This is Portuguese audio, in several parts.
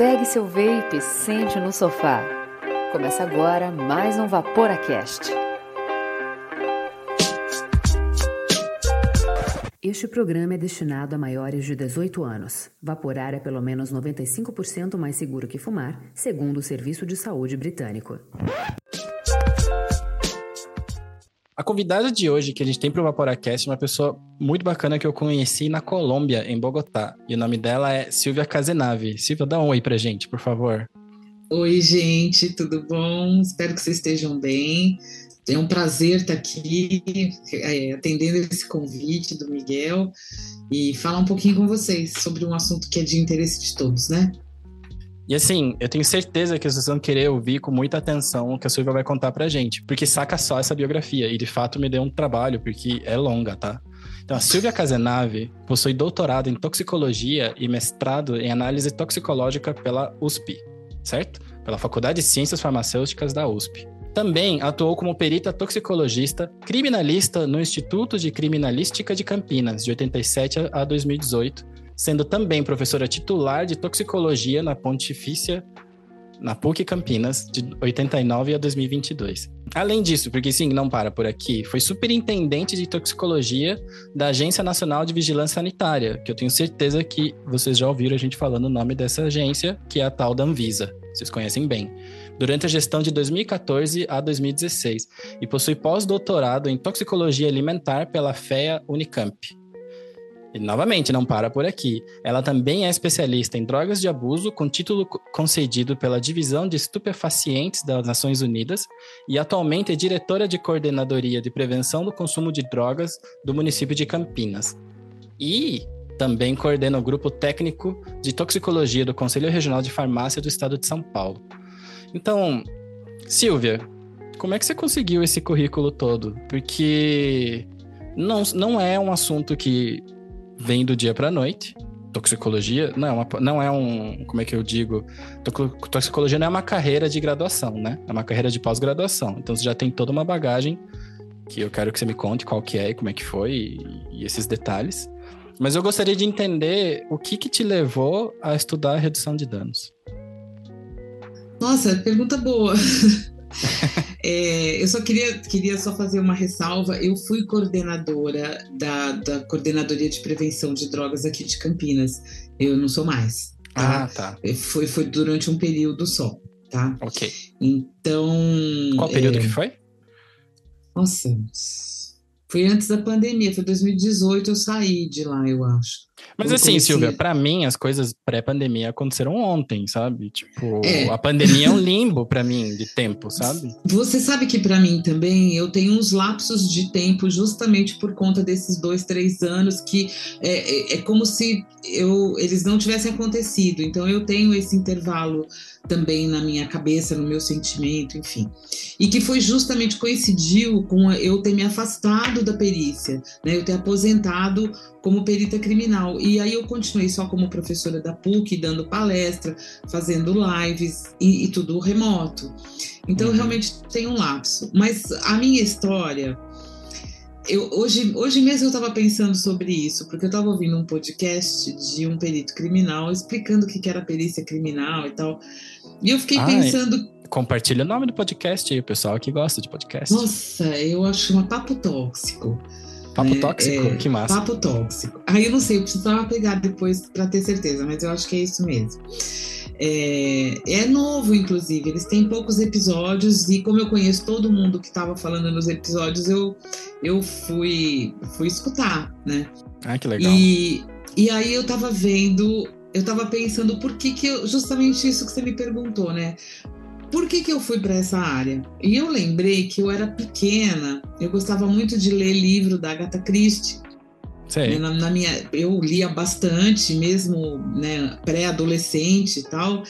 Pegue seu vape e sente no sofá. Começa agora mais um Vaporacast. Este programa é destinado a maiores de 18 anos. Vaporar é pelo menos 95% mais seguro que fumar, segundo o Serviço de Saúde Britânico. A convidada de hoje que a gente tem para o Vaporacast é uma pessoa muito bacana que eu conheci na Colômbia, em Bogotá. E o nome dela é Silvia Cazenave. Silvia, dá um oi pra gente, por favor. Oi, gente, tudo bom? Espero que vocês estejam bem. É um prazer estar aqui é, atendendo esse convite do Miguel e falar um pouquinho com vocês sobre um assunto que é de interesse de todos, né? E assim, eu tenho certeza que vocês vão querer ouvir com muita atenção o que a Silvia vai contar pra gente, porque saca só essa biografia, e de fato me deu um trabalho, porque é longa, tá? Então, a Silvia Cazenave possui doutorado em toxicologia e mestrado em análise toxicológica pela USP, certo? Pela Faculdade de Ciências Farmacêuticas da USP. Também atuou como perita toxicologista, criminalista no Instituto de Criminalística de Campinas, de 87 a 2018, sendo também professora titular de toxicologia na Pontifícia na PUC Campinas, de 89 a 2022. Além disso, porque sim, não para por aqui, foi superintendente de toxicologia da Agência Nacional de Vigilância Sanitária, que eu tenho certeza que vocês já ouviram a gente falando o nome dessa agência, que é a tal da Anvisa. Vocês conhecem bem. Durante a gestão de 2014 a 2016, e possui pós-doutorado em toxicologia alimentar pela FEA Unicamp. E novamente, não para por aqui. Ela também é especialista em drogas de abuso, com título concedido pela Divisão de Estupefacientes das Nações Unidas, e atualmente é diretora de coordenadoria de prevenção do consumo de drogas do município de Campinas. E também coordena o grupo técnico de toxicologia do Conselho Regional de Farmácia do Estado de São Paulo. Então, Silvia, como é que você conseguiu esse currículo todo? Porque não, não é um assunto que vem do dia para noite. Toxicologia não é, uma, não é um, como é que eu digo? Toxicologia não é uma carreira de graduação, né? É uma carreira de pós-graduação. Então você já tem toda uma bagagem que eu quero que você me conte qual que é e como é que foi e, e esses detalhes. Mas eu gostaria de entender o que que te levou a estudar a redução de danos. Nossa, pergunta boa. É, eu só queria, queria só fazer uma ressalva. Eu fui coordenadora da, da Coordenadoria de Prevenção de Drogas aqui de Campinas. Eu não sou mais. Tá? Ah, tá. É, foi, foi durante um período só, tá? Ok. Então. Qual período é... que foi? Nossa, foi antes da pandemia, foi 2018 eu saí de lá, eu acho. Mas assim, conheci... Silvia, para mim as coisas pré-pandemia aconteceram ontem, sabe? Tipo, é. a pandemia é um limbo para mim de tempo, sabe? Você sabe que para mim também eu tenho uns lapsos de tempo justamente por conta desses dois, três anos que é, é, é como se eu, eles não tivessem acontecido. Então eu tenho esse intervalo também na minha cabeça, no meu sentimento, enfim. E que foi justamente coincidiu com eu ter me afastado da perícia, né? Eu ter aposentado como perita criminal. E aí eu continuei só como professora da PUC, dando palestra, fazendo lives e, e tudo remoto. Então uhum. realmente tem um lapso. Mas a minha história eu, hoje, hoje mesmo eu estava pensando sobre isso, porque eu estava ouvindo um podcast de um perito criminal explicando o que era perícia criminal e tal. E eu fiquei ah, pensando. Compartilha o nome do podcast aí, o pessoal que gosta de podcast. Nossa, eu acho uma papo tóxico. Papo é, tóxico? É, que massa. Papo tóxico. Aí eu não sei, eu precisava pegar depois para ter certeza, mas eu acho que é isso mesmo. É, é, novo, inclusive, eles têm poucos episódios e como eu conheço todo mundo que estava falando nos episódios, eu, eu fui, fui escutar, né? Ah, que legal. E, e aí eu estava vendo, eu estava pensando por que que eu, justamente isso que você me perguntou, né? Por que, que eu fui para essa área? E eu lembrei que eu era pequena, eu gostava muito de ler livro da Agatha Christie. Né, na, na, minha, eu lia bastante, mesmo né, pré-adolescente e tal,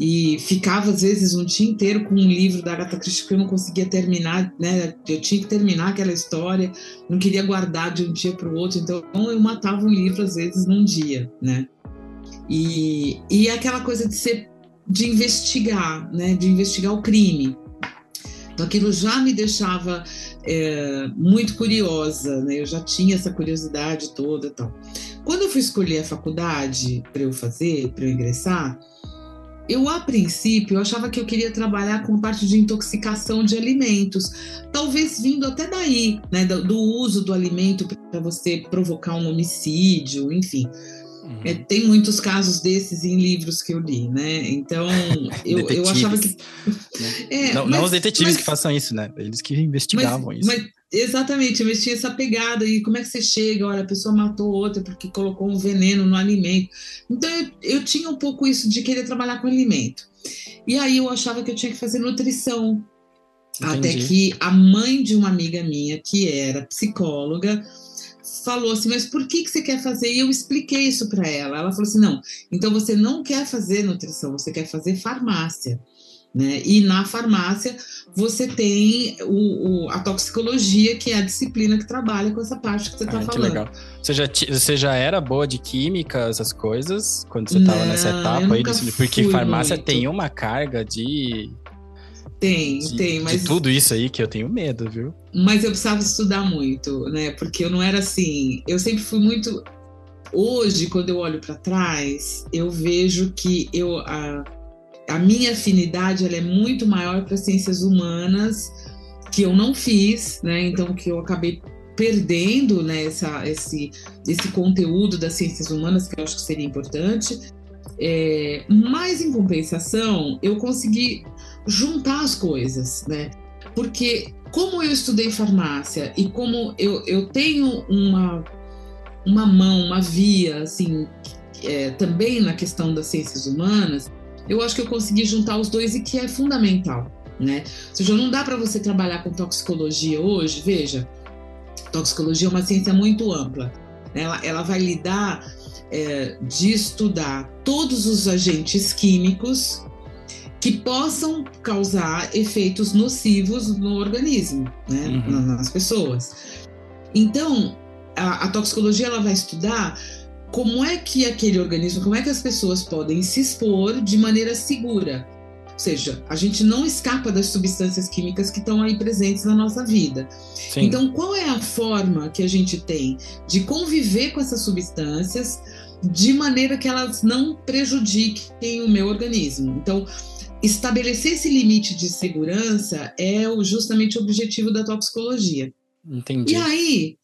e ficava às vezes um dia inteiro com um livro da Agatha Christie que eu não conseguia terminar, né? Eu tinha que terminar aquela história, não queria guardar de um dia para o outro, então eu matava um livro às vezes num dia, né? E, e aquela coisa de ser de investigar, né? De investigar o crime. Então aquilo já me deixava é, muito curiosa, né? Eu já tinha essa curiosidade toda, tal. Quando eu fui escolher a faculdade para eu fazer, para eu ingressar, eu a princípio eu achava que eu queria trabalhar com parte de intoxicação de alimentos, talvez vindo até daí, né, do, do uso do alimento para você provocar um homicídio, enfim. Uhum. É, tem muitos casos desses em livros que eu li, né? Então, eu, eu achava que. Né? É, não, mas, não, os detetives mas, que façam isso, né? Eles que investigavam mas, isso. Mas, exatamente, mas tinha essa pegada. E como é que você chega? Olha, a pessoa matou outra porque colocou um veneno no alimento. Então, eu, eu tinha um pouco isso de querer trabalhar com alimento. E aí eu achava que eu tinha que fazer nutrição. Entendi. Até que a mãe de uma amiga minha, que era psicóloga, falou assim: Mas por que, que você quer fazer? E eu expliquei isso para ela. Ela falou assim: Não, então você não quer fazer nutrição, você quer fazer farmácia. Né? E na farmácia você tem o, o, a toxicologia, que é a disciplina que trabalha com essa parte que você está ah, falando. Legal. Você já, você já era boa de química, essas coisas, quando você estava nessa etapa aí? Porque farmácia muito. tem uma carga de tem, de, tem, mas. De tudo isso aí que eu tenho medo, viu? Mas eu precisava estudar muito, né? Porque eu não era assim. Eu sempre fui muito. Hoje, quando eu olho para trás, eu vejo que eu, a, a minha afinidade ela é muito maior para ciências humanas, que eu não fiz, né? Então, que eu acabei perdendo né, essa, esse, esse conteúdo das ciências humanas, que eu acho que seria importante. É, mas, em compensação, eu consegui juntar as coisas, né? Porque como eu estudei farmácia e como eu, eu tenho uma, uma mão, uma via, assim, é, também na questão das ciências humanas, eu acho que eu consegui juntar os dois e que é fundamental, né? Ou seja, não dá para você trabalhar com toxicologia hoje, veja, toxicologia é uma ciência muito ampla, né? ela, ela vai lidar é, de estudar todos os agentes químicos que possam causar efeitos nocivos no organismo, né, uhum. nas pessoas. Então, a, a, toxicologia ela vai estudar como é que aquele organismo, como é que as pessoas podem se expor de maneira segura. Ou seja, a gente não escapa das substâncias químicas que estão aí presentes na nossa vida. Sim. Então, qual é a forma que a gente tem de conviver com essas substâncias de maneira que elas não prejudiquem o meu organismo? Então, estabelecer esse limite de segurança é justamente o objetivo da toxicologia. Entendi. E aí,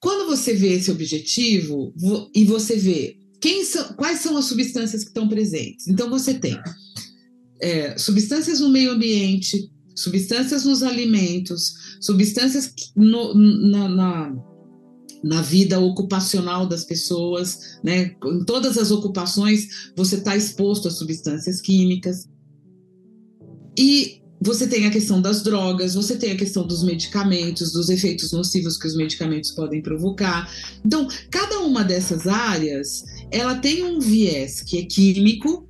quando você vê esse objetivo e você vê são, quais são as substâncias que estão presentes, então você tem é, substâncias no meio ambiente, substâncias nos alimentos, substâncias no, na, na na vida ocupacional das pessoas, né? Em todas as ocupações você está exposto a substâncias químicas. E você tem a questão das drogas, você tem a questão dos medicamentos, dos efeitos nocivos que os medicamentos podem provocar. Então, cada uma dessas áreas, ela tem um viés que é químico,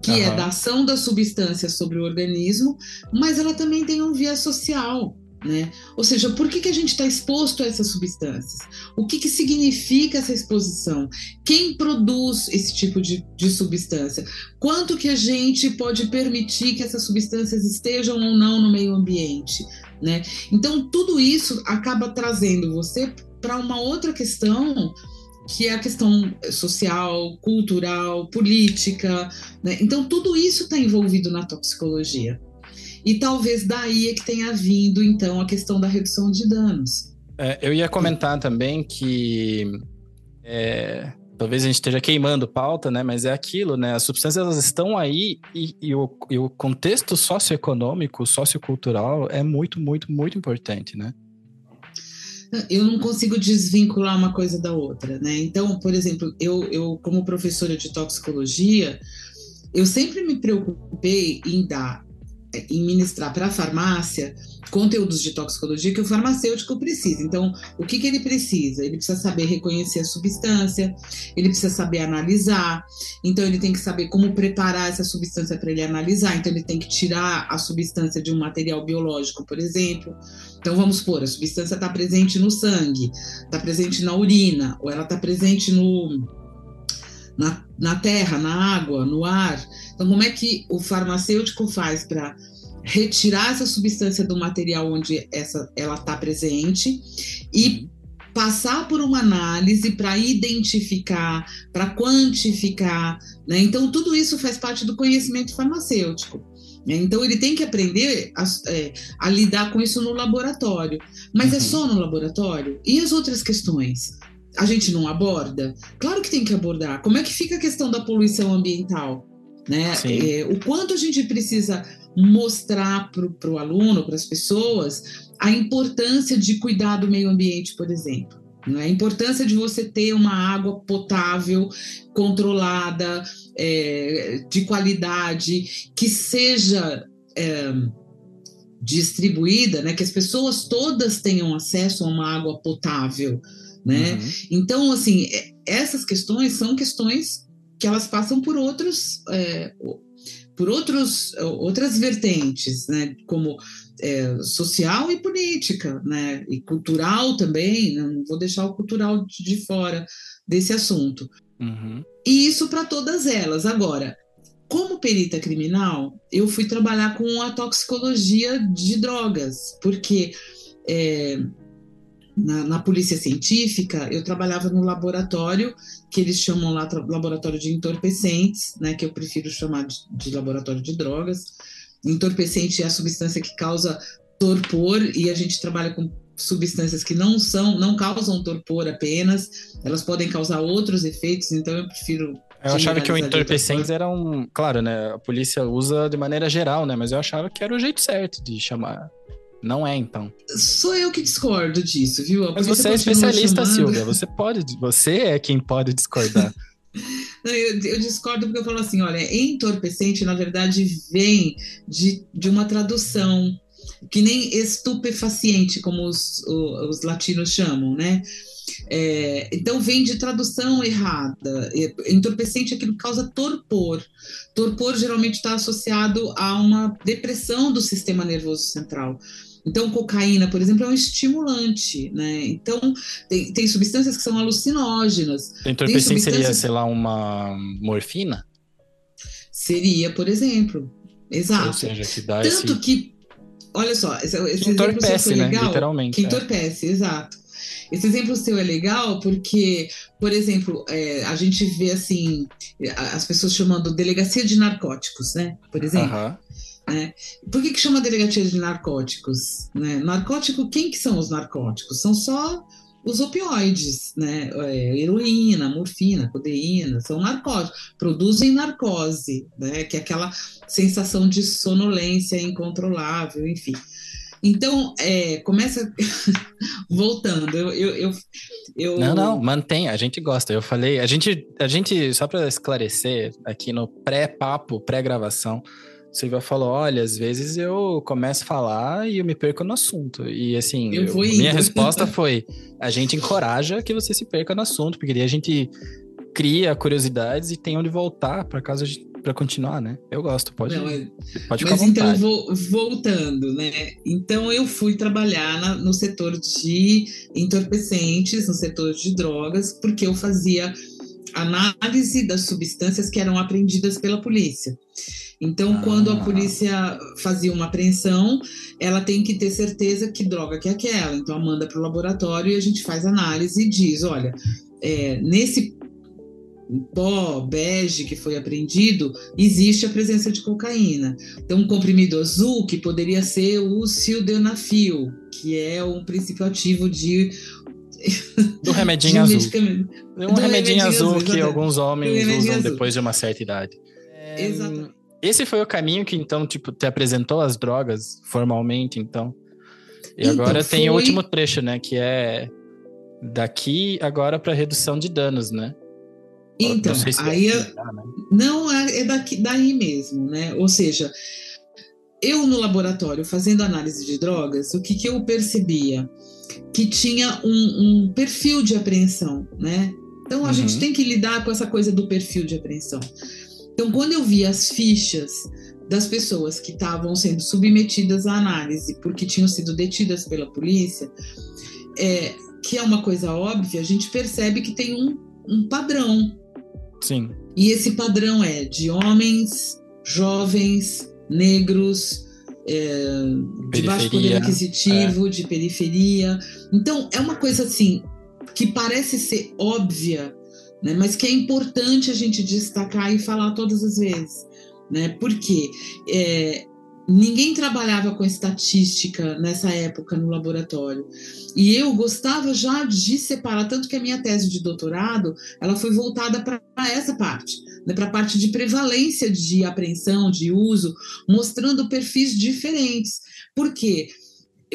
que uhum. é da ação da substância sobre o organismo, mas ela também tem um viés social, né? Ou seja, por que, que a gente está exposto a essas substâncias? O que, que significa essa exposição? Quem produz esse tipo de, de substância? Quanto que a gente pode permitir que essas substâncias estejam ou não no meio ambiente? Né? Então, tudo isso acaba trazendo você para uma outra questão que é a questão social, cultural, política. Né? Então, tudo isso está envolvido na toxicologia. E talvez daí é que tenha vindo, então, a questão da redução de danos. É, eu ia comentar também que é, talvez a gente esteja queimando pauta, né? Mas é aquilo, né? As substâncias elas estão aí e, e, o, e o contexto socioeconômico, sociocultural é muito, muito, muito importante, né? eu não consigo desvincular uma coisa da outra, né? Então, por exemplo, eu, eu como professora de toxicologia, eu sempre me preocupei em dar em ministrar para a farmácia conteúdos de toxicologia que o farmacêutico precisa. Então, o que, que ele precisa? Ele precisa saber reconhecer a substância, ele precisa saber analisar, então ele tem que saber como preparar essa substância para ele analisar, então ele tem que tirar a substância de um material biológico, por exemplo. Então, vamos supor, a substância está presente no sangue, está presente na urina, ou ela está presente no, na, na terra, na água, no ar. Então, como é que o farmacêutico faz para retirar essa substância do material onde essa, ela está presente e passar por uma análise para identificar, para quantificar. Né? Então, tudo isso faz parte do conhecimento farmacêutico. Né? Então, ele tem que aprender a, é, a, lidar com isso no laboratório. Mas é uhum. é só no laboratório? E as outras questões? A gente não aborda? Claro que tem que abordar. Como é que fica a questão da poluição ambiental? Né? É, o quanto a gente precisa mostrar para o aluno, para as pessoas, a importância de cuidar do meio ambiente, por exemplo. Né? A importância de você ter uma água potável, controlada, é, de qualidade, que seja é, distribuída, né? que as pessoas todas tenham acesso a uma água potável. Né? Uhum. Então, assim, é, essas questões são questões que elas passam por outros é, por outros, outras vertentes, né, como é, social e política, né, e cultural também, né, não vou deixar o cultural de fora desse assunto. Uhum. E isso para todas elas. Agora, como perita criminal, eu fui trabalhar com a toxicologia de drogas, porque é, na, na, polícia científica, eu trabalhava no laboratório, que eles chamam lá laboratório de entorpecentes, né, que eu prefiro chamar de, de laboratório de drogas. Entorpecente é a substância que causa torpor e a gente trabalha com substâncias que não são, não causam torpor apenas, elas podem causar outros efeitos, então eu prefiro eu achava que o entorpecente era um. Claro, né? A polícia usa de maneira geral, né? Mas eu achava que era o jeito certo de chamar. Não é, então. Sou eu que discordo disso, viu? Mas você é especialista, chamando... Silvia. Você pode. Você é quem pode discordar. eu, eu, discordo porque eu falo assim: olha, entorpecente, na verdade, vem de, de uma tradução que nem estupefaciente, como os, os, os latinos chamam, né? É, então vem de tradução errada. Entorpecente é aquilo que causa torpor. Torpor geralmente está associado a uma depressão do sistema nervoso central. Então, cocaína, por exemplo, é um estimulante, né? Então, tem, tem substâncias que são alucinógenas. Entorpecente substâncias... seria, sei lá, uma morfina? Seria, por exemplo. Exato. Ou seja, que dá Tanto esse... que, olha só, esse, esse entorpece, né? Legal, Literalmente. Que é. entorpece, é. exato. Esse exemplo seu é legal porque, por exemplo, é, a gente vê assim, as pessoas chamando delegacia de narcóticos, né? Por exemplo. Uhum. Né? Por que, que chama delegacia de narcóticos? Né? Narcótico, quem que são os narcóticos? São só os opioides, né? É, heroína, morfina, codeína, são narcóticos, produzem narcose, né? Que é aquela sensação de sonolência incontrolável, enfim. Então, é, começa voltando. Eu, eu, eu, eu, Não, não, mantém, a gente gosta. Eu falei, a gente, a gente só para esclarecer, aqui no pré-papo, pré-gravação, Silvia falou: olha, às vezes eu começo a falar e eu me perco no assunto. E assim, eu eu, minha resposta foi: a gente encoraja que você se perca no assunto, porque daí a gente cria curiosidades e tem onde voltar para caso a gente para continuar, né? Eu gosto, pode, Não, mas, pode ficar Mas então, vou, voltando, né? Então, eu fui trabalhar na, no setor de entorpecentes, no setor de drogas, porque eu fazia análise das substâncias que eram apreendidas pela polícia. Então, ah. quando a polícia fazia uma apreensão, ela tem que ter certeza que droga que é aquela. Então, manda para o laboratório e a gente faz análise e diz: olha, é, nesse pó bege que foi apreendido, existe a presença de cocaína. Então, um comprimido azul, que poderia ser o sildenafil, que é um princípio ativo de do remedinho azul. Um do remedinho azul, azul que alguns homens usam azul. depois de uma certa idade. É, Exatamente. Esse foi o caminho que então tipo te apresentou as drogas formalmente, então. E então, agora foi... tem o último trecho, né, que é daqui agora para redução de danos, né? Então, não se aí é, né? não é, é daqui, daí mesmo, né? Ou seja, eu no laboratório fazendo análise de drogas, o que, que eu percebia? Que tinha um, um perfil de apreensão, né? Então a uhum. gente tem que lidar com essa coisa do perfil de apreensão. Então, quando eu vi as fichas das pessoas que estavam sendo submetidas à análise porque tinham sido detidas pela polícia, é, que é uma coisa óbvia, a gente percebe que tem um, um padrão Sim. E esse padrão é de homens, jovens, negros, é, de baixo poder aquisitivo, é. de periferia. Então, é uma coisa assim, que parece ser óbvia, né, mas que é importante a gente destacar e falar todas as vezes. Né? Porque é, ninguém trabalhava com estatística nessa época no laboratório. E eu gostava já de separar, tanto que a minha tese de doutorado ela foi voltada para essa parte, né, para a parte de prevalência de apreensão, de uso, mostrando perfis diferentes. Por quê?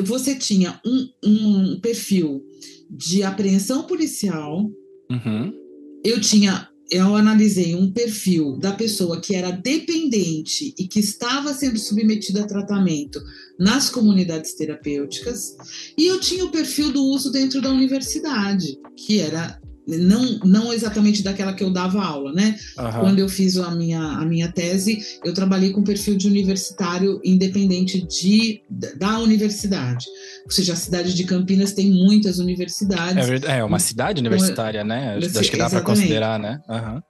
Você tinha um, um perfil de apreensão policial, uhum. Eu tinha eu analisei um perfil da pessoa que era dependente e que estava sendo submetida a tratamento nas comunidades terapêuticas, e eu tinha o perfil do uso dentro da universidade, que era não, não exatamente daquela que eu dava aula, né? Uhum. Quando eu fiz a minha, a minha tese, eu trabalhei com perfil de universitário independente de, da universidade. Ou seja, a cidade de Campinas tem muitas universidades. É, é uma cidade universitária, né? Acho que dá para considerar, né? Uhum.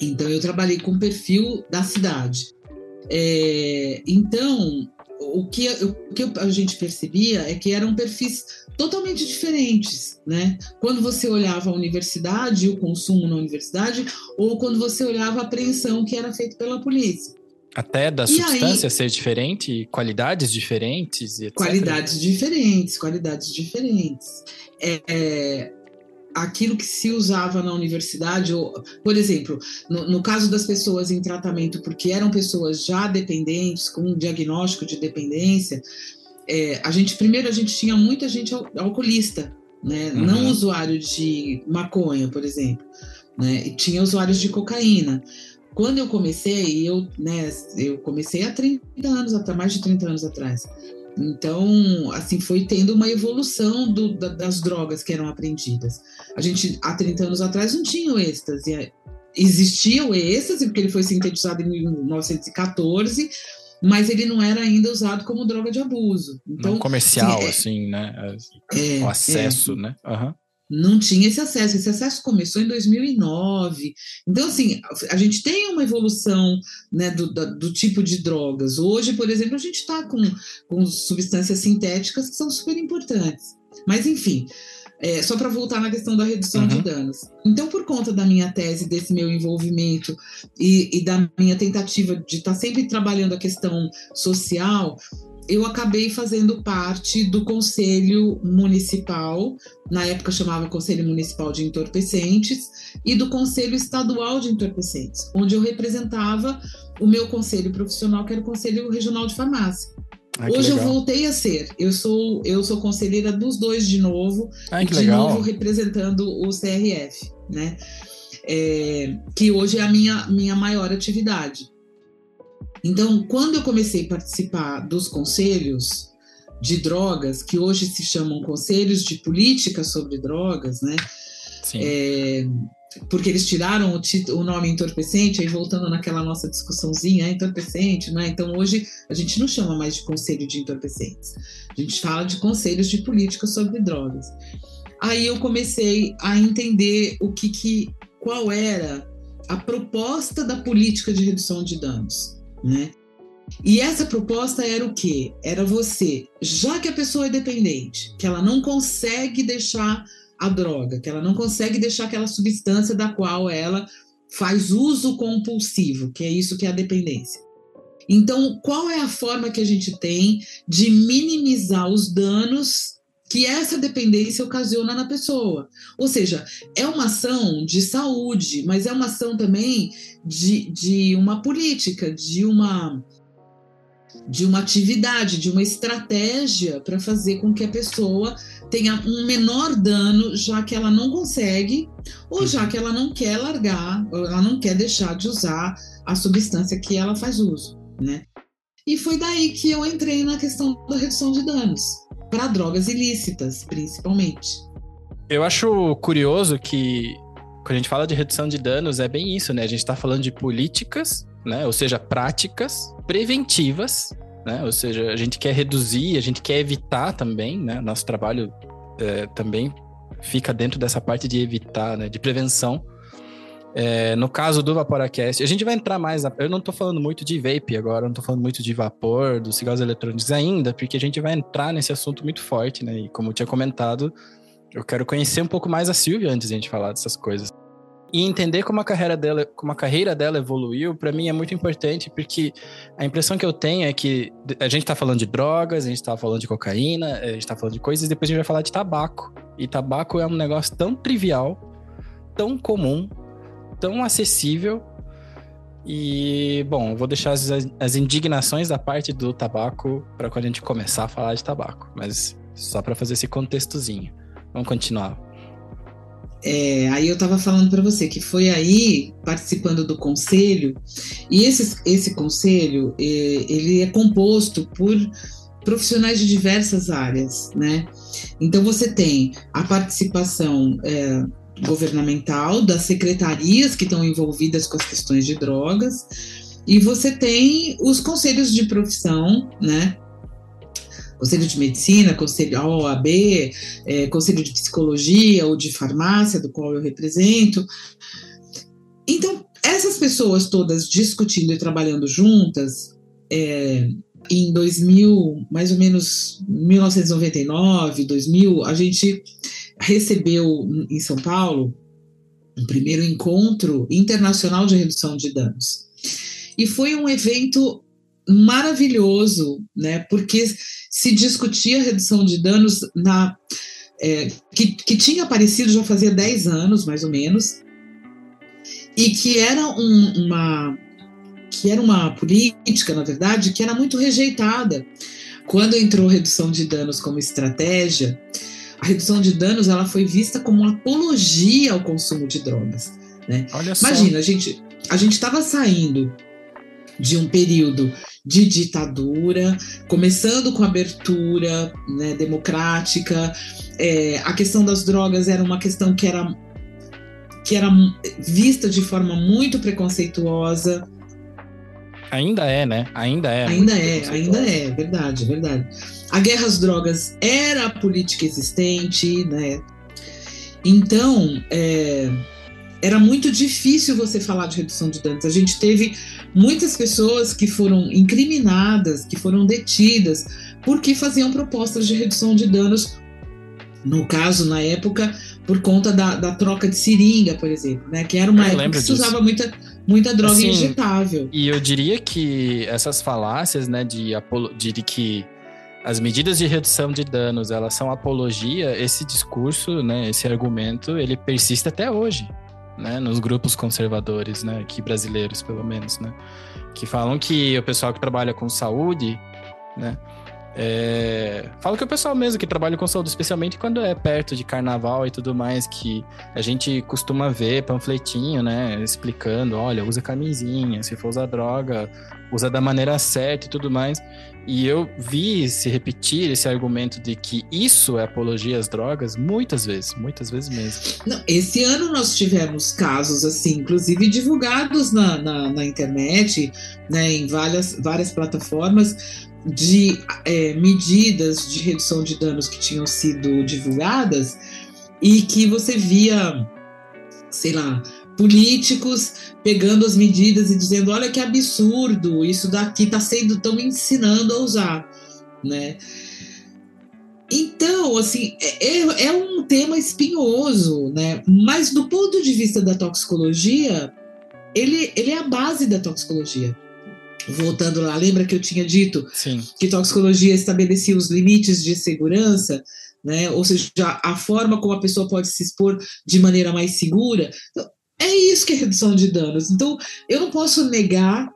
Então, eu trabalhei com perfil da cidade. É, então, o que, o que a gente percebia é que eram perfis totalmente diferentes, né? Quando você olhava a universidade, o consumo na universidade, ou quando você olhava a apreensão que era feita pela polícia. Até da e substância aí, ser diferente, qualidades diferentes, etc. Qualidades diferentes, qualidades diferentes. É, é, aquilo que se usava na universidade, ou, por exemplo, no, no, caso das pessoas em tratamento, porque eram pessoas já dependentes, com um diagnóstico de dependência, é, a gente primeiro a gente tinha muita gente alcoolista, né? Uhum. Não usuário de maconha, por exemplo, né? E tinha usuários de cocaína. Quando eu comecei, eu, né, eu comecei há 30 anos, há mais de 30 anos atrás. Então, assim, foi tendo uma evolução do, da, das drogas que eram apreendidas. A gente, há 30 anos atrás, não tinha o êxtase. Existia o êxtase, porque ele foi sintetizado em 1914, mas ele não era ainda usado como droga de abuso. Então, não comercial, assim, é, assim né? É, o acesso, é, né? Uhum não tinha esse acesso. Esse acesso começou em 2009. Então, assim, a gente tem uma evolução né, do, do tipo de drogas. Hoje, por exemplo, a gente está com, com substâncias sintéticas que são super importantes. Mas, enfim, é, só para voltar na questão da redução uhum. de danos. Então, por conta da minha tese, desse meu envolvimento e, e da minha tentativa de estar tá sempre trabalhando a questão social, eu acabei fazendo parte do Conselho Municipal, na época chamava Conselho Municipal de Entorpecentes, e do Conselho Estadual de Entorpecentes, onde eu representava o meu conselho profissional, que era o Conselho Regional de Farmácia. Hoje eu voltei a ser. Eu sou eu sou conselheira dos dois de novo, Ai, de legal. novo representando o CRF, né? É, que hoje é a minha minha maior atividade. Então, quando eu comecei a participar dos conselhos de drogas, que hoje se chamam conselhos de política sobre drogas, né? Sim. É, porque eles tiraram o, título, o, nome entorpecente, aí voltando naquela nossa discussãozinha, é entorpecente, né? Então hoje a gente não chama mais de conselho de entorpecentes, a gente fala de conselhos de política sobre drogas. Aí eu comecei a entender o que, que qual era a proposta da política de redução de danos né? E essa proposta era o quê? Era você, já que a pessoa é dependente, que ela não consegue deixar a droga, que ela não consegue deixar aquela substância da qual ela faz uso compulsivo, que é isso que é a dependência. Então, qual é a forma que a gente tem de minimizar os danos que essa dependência ocasiona na pessoa. Ou seja, é uma ação de saúde, mas é uma ação também de, de uma política, de uma de uma atividade, de uma estratégia para fazer com que a pessoa tenha um menor dano, já que ela não consegue, ou já que ela não quer largar, ela não quer deixar de usar a substância que ela faz uso, né? E foi daí que eu entrei na questão da redução de danos para drogas ilícitas, principalmente. Eu acho curioso que quando a gente fala de redução de danos é bem isso, né? A gente está falando de políticas, né? Ou seja, práticas preventivas, né? Ou seja, a gente quer reduzir, a gente quer evitar também, né? Nosso trabalho é, também fica dentro dessa parte de evitar, né? De prevenção é, no caso do Vaporacast, a gente vai entrar mais. Na, eu não estou falando muito de vape agora, não estou falando muito de vapor, dos cigarros eletrônicos ainda, porque a gente vai entrar nesse assunto muito forte, né? E como eu tinha comentado, Eu quero conhecer um pouco mais a Silvia antes de a gente falar dessas coisas. E entender como a carreira dela, como a carreira dela evoluiu, para mim é muito importante, porque a impressão que eu tenho é que a gente tá falando de drogas, a gente tá falando de cocaína, a gente tá falando de coisas, e depois a gente vai falar de tabaco. E tabaco é um negócio tão trivial, tão comum, tão acessível. E, bom, vou deixar as, as indignações da parte do tabaco para quando a gente começar a falar de tabaco, mas só para fazer esse contextozinho. Vamos continuar. É, aí eu estava falando para você que foi aí participando do conselho e esse, esse conselho é, ele é composto por profissionais de diversas áreas, né? Então você tem a participação é, governamental das secretarias que estão envolvidas com as questões de drogas e você tem os conselhos de profissão, né? Conselho de Medicina, Conselho OAB, é, Conselho de Psicologia ou de Farmácia, do qual eu represento. Então, essas pessoas todas discutindo e trabalhando juntas, é, em 2000, mais ou menos 1999, 2000, a gente recebeu em São Paulo um primeiro encontro internacional de redução de danos. E foi um evento maravilhoso, né? Porque se discutia a redução de danos na é, que, que tinha aparecido já fazia 10 anos, mais ou menos, e que era um, uma que era uma política, na verdade, que era muito rejeitada. Quando entrou redução de danos como estratégia, a redução de danos ela foi vista como uma apologia ao consumo de drogas. Né? Imagina, a gente a gente estava saindo de um período de ditadura, começando com abertura né, democrática. É, a questão das drogas era uma questão que era, que era vista de forma muito preconceituosa. Ainda é, né? Ainda é. Ainda é, ainda é, verdade, verdade. A guerra às drogas era a política existente, né? Então, é, era muito difícil você falar de redução de danos. A gente teve muitas pessoas que foram incriminadas, que foram detidas, porque faziam propostas de redução de danos, no caso, na época, por conta da, da troca de seringa, por exemplo, né? Que era uma eu época que se usava muita, muita droga assim, injetável. E eu diria que essas falácias, né, de, de, de que as medidas de redução de danos elas são apologia, esse discurso, né, esse argumento, ele persiste até hoje né, nos grupos conservadores, né, aqui brasileiros pelo menos, né, que falam que o pessoal que trabalha com saúde, né, é, que o pessoal mesmo que trabalha com saúde, especialmente quando é perto de carnaval e tudo mais, que a gente costuma ver panfletinho, né, explicando, olha, usa camisinha, se for usar droga, usa da maneira certa e tudo mais. E eu vi se repetir esse argumento de que isso é apologia às drogas muitas vezes, muitas vezes mesmo. Não, esse ano nós tivemos casos assim, inclusive divulgados na, na, na internet, né, em várias, várias plataformas, de é, medidas de redução de danos que tinham sido divulgadas e que você via, sei lá, políticos pegando as medidas e dizendo: olha que absurdo, isso daqui está sendo, estão ensinando a usar, né? Então, assim, é, é, é um tema espinhoso, né? Mas do ponto de vista da toxicologia, ele, ele é a base da toxicologia. Voltando lá, lembra que eu tinha dito Sim. que toxicologia estabelecia os limites de segurança? Né? Ou seja, a forma como a pessoa pode se expor de maneira mais segura. Então, é isso que é redução de danos. Então, eu não posso negar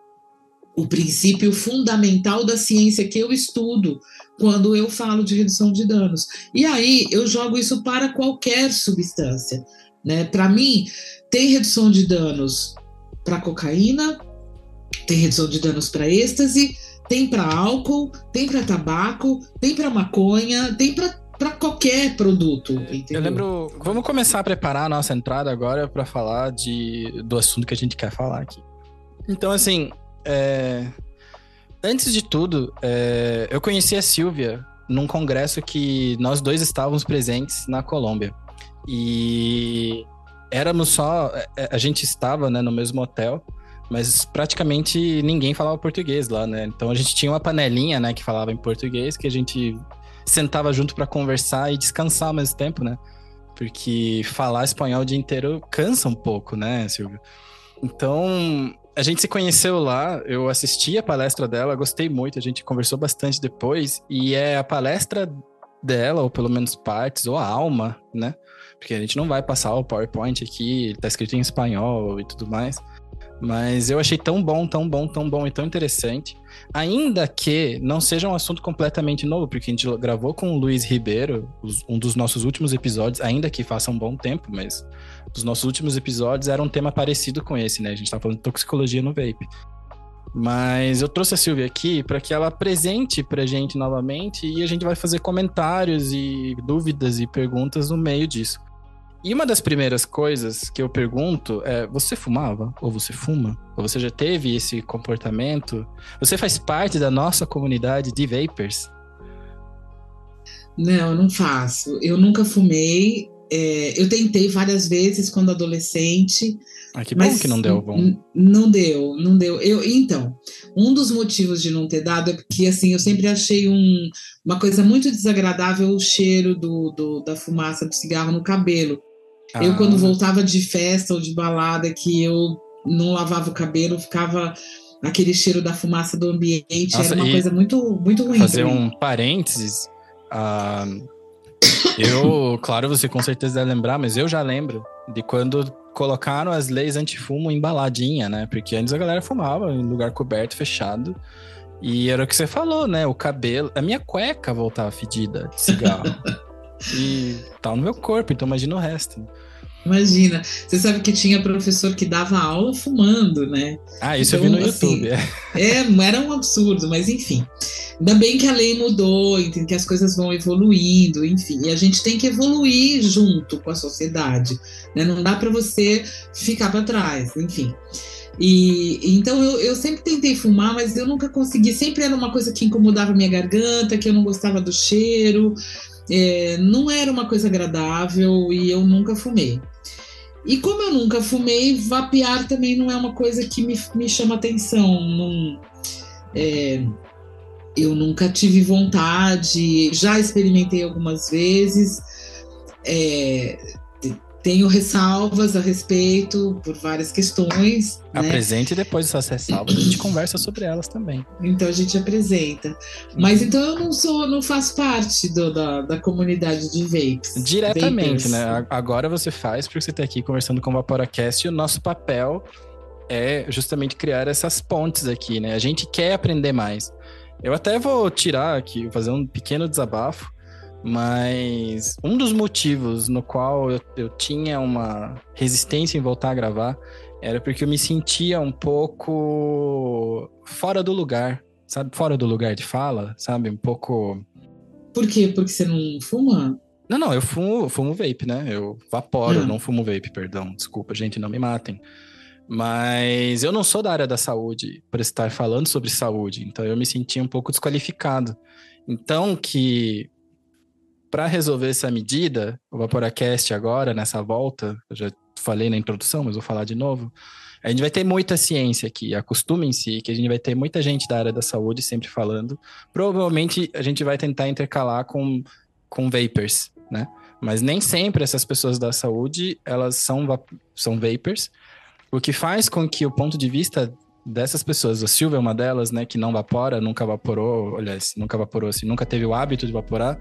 o princípio fundamental da ciência que eu estudo quando eu falo de redução de danos. E aí eu jogo isso para qualquer substância. Né? Para mim, tem redução de danos para cocaína, tem redução de danos para êxtase, tem para álcool, tem para tabaco, tem para maconha, tem para para qualquer produto. Entendeu? Eu lembro. Vamos começar a preparar a nossa entrada agora para falar de, do assunto que a gente quer falar aqui. Então, assim, é, antes de tudo, é, eu conheci a Silvia num congresso que nós dois estávamos presentes na Colômbia. E éramos só. É, a gente estava né, no mesmo hotel mas praticamente ninguém falava português lá, né? Então a gente tinha uma panelinha, né, que falava em português, que a gente sentava junto para conversar e descansar ao mesmo tempo, né? Porque falar espanhol o dia inteiro cansa um pouco, né, Silvio? Então, a gente se conheceu lá, eu assisti a palestra dela, gostei muito, a gente conversou bastante depois, e é a palestra dela, ou pelo menos partes, ou a alma, né? Porque a gente não vai passar o PowerPoint aqui, tá escrito em espanhol e tudo mais. Mas eu achei tão bom, tão bom, tão bom e tão interessante. Ainda que não seja um assunto completamente novo, porque a gente gravou com o Luiz Ribeiro, um dos nossos últimos episódios, ainda que faça um bom tempo, mas os nossos últimos episódios era um tema parecido com esse, né? A gente tava falando de toxicologia no vape. Mas eu trouxe a Silvia aqui para que ela apresente para a gente novamente e a gente vai fazer comentários e dúvidas e perguntas no meio disso. E uma das primeiras coisas que eu pergunto é: você fumava? Ou você fuma? Ou você já teve esse comportamento? Você faz parte da nossa comunidade de vapers? Não, não faço. Eu nunca fumei. É, eu tentei várias vezes quando adolescente. Ah, que bom que não deu bom. Não deu, não deu. Eu, então, um dos motivos de não ter dado é porque assim, eu sempre achei um, uma coisa muito desagradável o cheiro do, do, da fumaça do cigarro no cabelo. Ah. Eu, quando voltava de festa ou de balada, que eu não lavava o cabelo, ficava aquele cheiro da fumaça do ambiente. Nossa, era uma coisa muito, muito ruim. Fazer um parênteses. Uh, eu, claro, você com certeza deve lembrar, mas eu já lembro de quando colocaram as leis antifumo em baladinha, né? Porque antes a galera fumava em lugar coberto, fechado. E era o que você falou, né? O cabelo. A minha cueca voltava fedida de cigarro. e tá no meu corpo, então imagina o resto. Imagina, você sabe que tinha professor que dava aula fumando, né? Ah, isso então, eu vi no assim, YouTube. É. é, era um absurdo, mas enfim. Ainda bem que a lei mudou, que as coisas vão evoluindo, enfim. E a gente tem que evoluir junto com a sociedade. Né? Não dá para você ficar para trás, enfim. E então eu, eu sempre tentei fumar, mas eu nunca consegui. Sempre era uma coisa que incomodava minha garganta, que eu não gostava do cheiro. É, não era uma coisa agradável e eu nunca fumei. E como eu nunca fumei, vapear também não é uma coisa que me, me chama atenção. Não, é, eu nunca tive vontade, já experimentei algumas vezes. É, tenho ressalvas a respeito por várias questões. Né? Apresente né? depois essas ressalvas, a gente conversa sobre elas também. Então a gente apresenta. Mas então eu não sou, não faço parte do, da, da comunidade de vapes. Diretamente, vapers. né? Agora você faz, porque você está aqui conversando com o Vaporacast e o nosso papel é justamente criar essas pontes aqui, né? A gente quer aprender mais. Eu até vou tirar aqui, fazer um pequeno desabafo mas um dos motivos no qual eu, eu tinha uma resistência em voltar a gravar era porque eu me sentia um pouco fora do lugar, sabe? Fora do lugar de fala, sabe? Um pouco. Por quê? Porque você não fuma? Não, não, eu fumo, fumo vape, né? Eu vaporo, hum. não fumo vape, perdão. Desculpa, gente, não me matem. Mas eu não sou da área da saúde por estar falando sobre saúde, então eu me sentia um pouco desqualificado. Então, que para resolver essa medida, o Vaporacast agora, nessa volta, eu já falei na introdução, mas vou falar de novo, a gente vai ter muita ciência aqui, acostumem-se que a gente vai ter muita gente da área da saúde sempre falando. Provavelmente a gente vai tentar intercalar com, com vapers, né? Mas nem sempre essas pessoas da saúde, elas são, são vapers, o que faz com que o ponto de vista dessas pessoas, a Silvia é uma delas, né, que não vapora, nunca vaporou, aliás, nunca vaporou, assim, nunca teve o hábito de vaporar,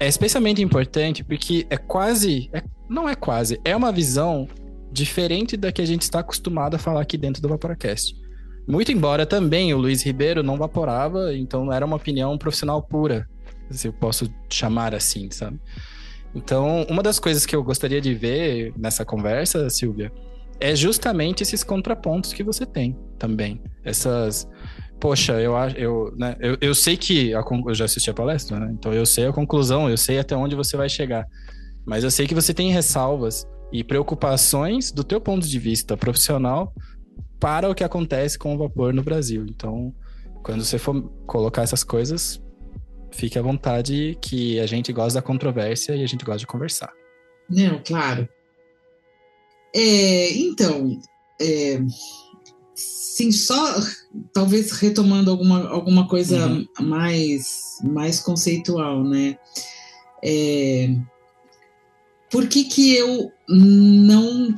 é especialmente importante porque é quase, é, não é quase, é uma visão diferente da que a gente está acostumado a falar aqui dentro do Vaporacast. Muito embora também o Luiz Ribeiro não vaporava, então era uma opinião profissional pura, se eu posso chamar assim, sabe? Então, uma das coisas que eu gostaria de ver nessa conversa, Silvia, é justamente esses contrapontos que você tem também. Essas poxa, eu eu, né, eu, eu sei que a, eu já assisti a palestra, né? Então eu sei a conclusão, eu sei até onde você vai chegar. Mas eu sei que você tem ressalvas e preocupações do teu ponto de vista profissional para o que acontece com o vapor no Brasil. Então, quando você for colocar essas coisas, fique à vontade que a gente gosta da controvérsia e a gente gosta de conversar. Não, claro. É, então, é, sim, só talvez retomando alguma, alguma coisa uhum. mais, mais conceitual, né? É, por que, que eu não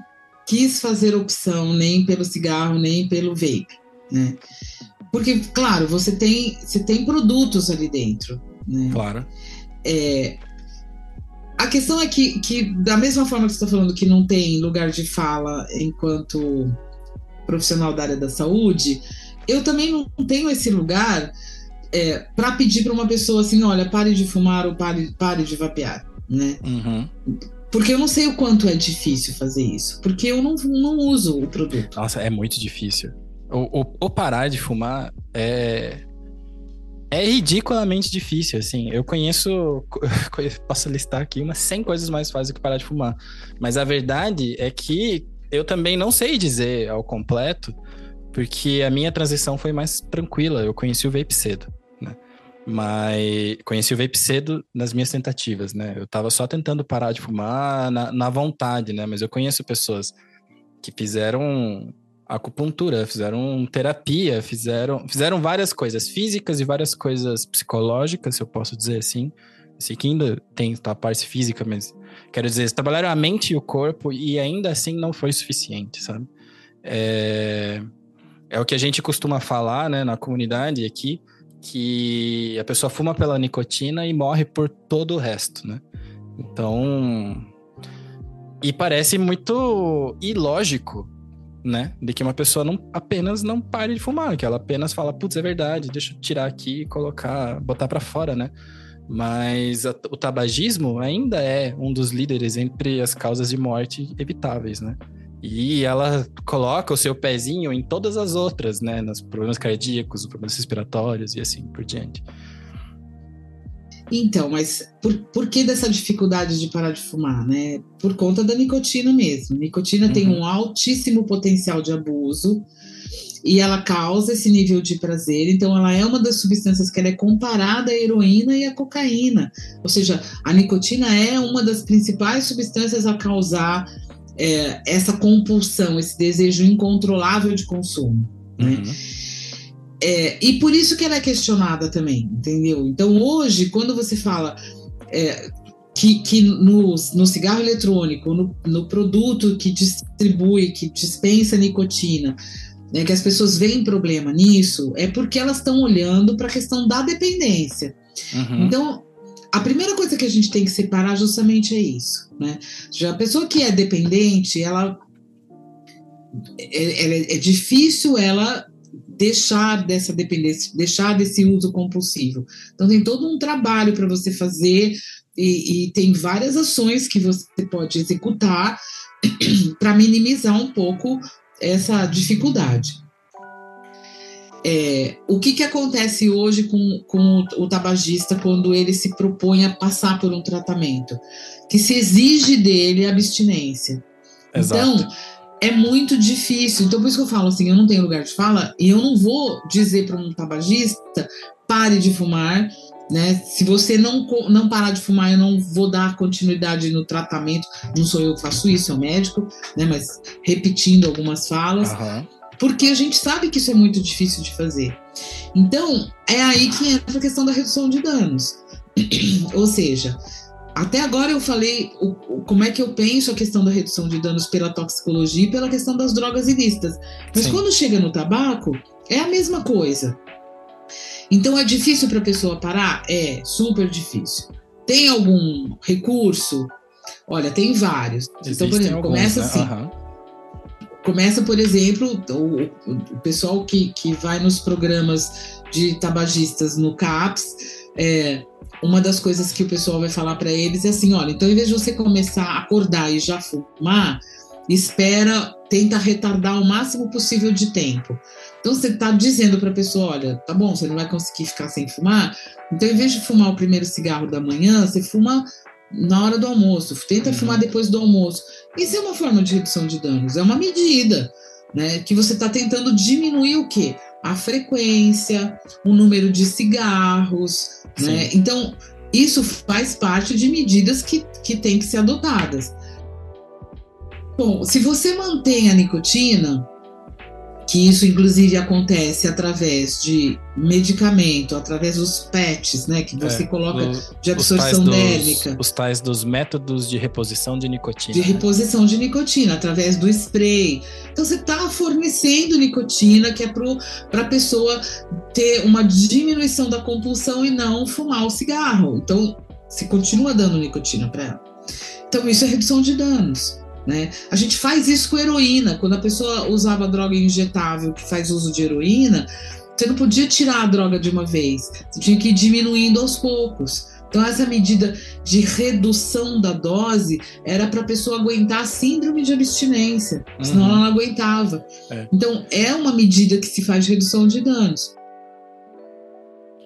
quis fazer opção nem pelo cigarro, nem pelo vape, né? Porque, claro, você tem, você tem produtos ali dentro, né? Claro. É, a questão é que, que, da mesma forma que você está falando que não tem lugar de fala enquanto profissional da área da saúde, eu também não tenho esse lugar é, para pedir para uma pessoa assim, olha, pare de fumar ou pare, pare de vapear, né? Uhum. Porque eu não sei o quanto é difícil fazer isso, porque eu não, não uso o produto. Nossa, é muito difícil. O, o, o parar de fumar é é ridiculamente difícil, assim. Eu conheço, posso listar aqui umas 100 coisas mais fáceis do que parar de fumar. Mas a verdade é que eu também não sei dizer ao completo, porque a minha transição foi mais tranquila. Eu conheci o vape cedo, né? Mas conheci o vape cedo nas minhas tentativas, né? Eu tava só tentando parar de fumar na, na vontade, né? Mas eu conheço pessoas que fizeram acupuntura, fizeram terapia, fizeram, fizeram várias coisas físicas e várias coisas psicológicas, se eu posso dizer assim. Sei que ainda tem a parte física, mas quero dizer, eles trabalharam a mente e o corpo e ainda assim não foi suficiente, sabe? É, é o que a gente costuma falar, né, na comunidade aqui, que a pessoa fuma pela nicotina e morre por todo o resto, né? Então, e parece muito ilógico né? De que uma pessoa não apenas não pare de fumar, que ela apenas fala, putz, é verdade, deixa eu tirar aqui e colocar, botar para fora, né? Mas a, o tabagismo ainda é um dos líderes entre as causas de morte evitáveis, né? E ela coloca o seu pezinho em todas as outras, né? Nos problemas cardíacos, problemas respiratórios e assim por diante. Então, mas por, por que dessa dificuldade de parar de fumar, né? Por conta da nicotina mesmo. Nicotina uhum. tem um altíssimo potencial de abuso e ela causa esse nível de prazer. Então, ela é uma das substâncias que é comparada à heroína e à cocaína. Ou seja, a nicotina é uma das principais substâncias a causar é, essa compulsão, esse desejo incontrolável de consumo. Né? Uhum. É, e por isso que ela é questionada também, entendeu? Então hoje, quando você fala é, que, que no, no, cigarro eletrônico, no, no, produto que distribui, que dispensa nicotina, né, que as pessoas veem problema nisso, é porque elas estão olhando para a questão da dependência. Uhum. Então, a primeira coisa que a gente tem que separar justamente é isso. Né? Já a pessoa que é dependente, ela é, é, é difícil ela deixar dessa dependência, deixar desse uso compulsivo. Então tem todo um trabalho para você fazer e, e, tem várias ações que você pode executar para minimizar um pouco essa dificuldade. É, o que, que acontece hoje com, com o tabagista quando ele se propõe a passar por um tratamento? Que se exige dele abstinência. Exato. Então, é muito difícil. Então, por isso que eu falo assim: eu não tenho lugar de fala e eu não vou dizer para um tabagista pare de fumar. Né? Se você não, não parar de fumar, eu não vou dar continuidade no tratamento. Não sou eu que faço isso, é o médico, né? mas repetindo algumas falas. Uhum. Porque a gente sabe que isso é muito difícil de fazer. Então, é aí que entra a questão da redução de danos. Ou seja, até agora eu falei o, o, como é que eu penso a questão da redução de danos pela toxicologia e pela questão das drogas ilícitas. Mas Sim. quando chega no tabaco, é a mesma coisa. Então é difícil para a pessoa parar? É, super difícil. Tem algum recurso? Olha, tem vários. Existem então, por exemplo, alguns, começa né? assim. Uhum. Começa, por exemplo, o, o pessoal que, que vai nos programas de tabagistas no CAPS, é, uma das coisas que o pessoal vai falar para eles é assim: olha, então em vez de você começar a acordar e já fumar, espera, tenta retardar o máximo possível de tempo. Então você está dizendo para a pessoa: olha, tá bom, você não vai conseguir ficar sem fumar, então em vez de fumar o primeiro cigarro da manhã, você fuma na hora do almoço, tenta uhum. fumar depois do almoço. Isso é uma forma de redução de danos, é uma medida, né? Que você está tentando diminuir o quê? a frequência, o número de cigarros, né? Então, isso faz parte de medidas que, que têm que ser adotadas. Bom, se você mantém a nicotina, que isso inclusive acontece através de medicamento, através dos PETs, né, que você é, coloca de absorção dérmica. Os tais dos métodos de reposição de nicotina. De né? reposição de nicotina, através do spray. Então você está fornecendo nicotina que é para a pessoa ter uma diminuição da compulsão e não fumar o cigarro. Então você continua dando nicotina para ela. Então isso é redução de danos. Né? A gente faz isso com heroína. Quando a pessoa usava droga injetável que faz uso de heroína, você não podia tirar a droga de uma vez, você tinha que ir diminuindo aos poucos. Então, essa medida de redução da dose era para a pessoa aguentar a síndrome de abstinência, senão uhum. ela não aguentava. É. Então, é uma medida que se faz de redução de danos.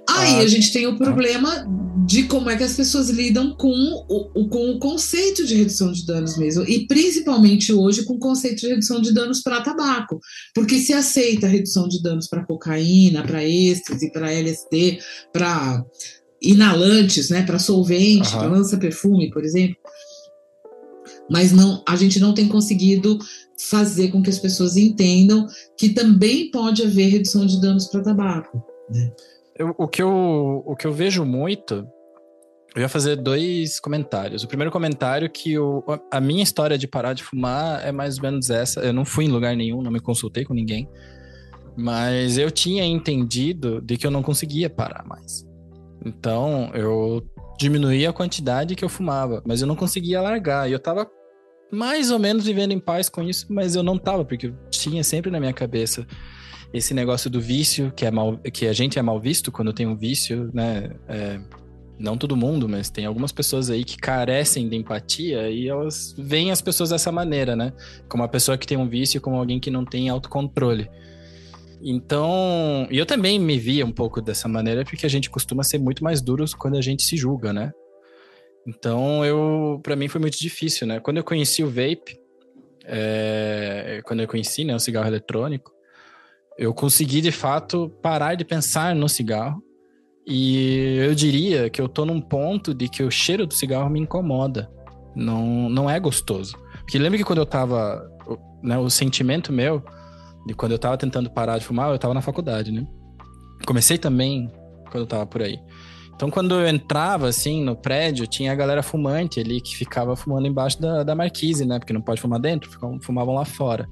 Aí ah, a gente tem o problema de como é que as pessoas lidam com o, com o conceito de redução de danos mesmo, e principalmente hoje com o conceito de redução de danos para tabaco, porque se aceita a redução de danos para cocaína, para êxtase, para LSD, para inalantes, né, para solvente, uhum. para lança-perfume, por exemplo, mas não, a gente não tem conseguido fazer com que as pessoas entendam que também pode haver redução de danos para tabaco. Né? Eu, o, que eu, o que eu vejo muito, eu ia fazer dois comentários. O primeiro comentário é que o, a minha história de parar de fumar é mais ou menos essa. Eu não fui em lugar nenhum, não me consultei com ninguém. Mas eu tinha entendido de que eu não conseguia parar mais. Então, eu diminuí a quantidade que eu fumava, mas eu não conseguia largar. E eu tava mais ou menos vivendo em paz com isso, mas eu não tava, porque eu tinha sempre na minha cabeça esse negócio do vício, que, é mal, que a gente é mal visto quando tem um vício, né? É, não todo mundo, mas tem algumas pessoas aí que carecem de empatia e elas veem as pessoas dessa maneira, né? Como uma pessoa que tem um vício, como alguém que não tem autocontrole. Então, e eu também me via um pouco dessa maneira, porque a gente costuma ser muito mais duros quando a gente se julga, né? Então, eu, para mim foi muito difícil, né? Quando eu conheci o vape, é, quando eu conheci, né, o cigarro eletrônico, eu consegui de fato parar de pensar no cigarro. E eu diria que eu tô num ponto de que o cheiro do cigarro me incomoda. Não, não é gostoso. Porque lembra que quando eu tava. Né, o sentimento meu de quando eu tava tentando parar de fumar, eu tava na faculdade, né? Comecei também quando eu tava por aí. Então, quando eu entrava, assim, no prédio, tinha a galera fumante ali que ficava fumando embaixo da, da marquise, né? Porque não pode fumar dentro, fumavam lá fora.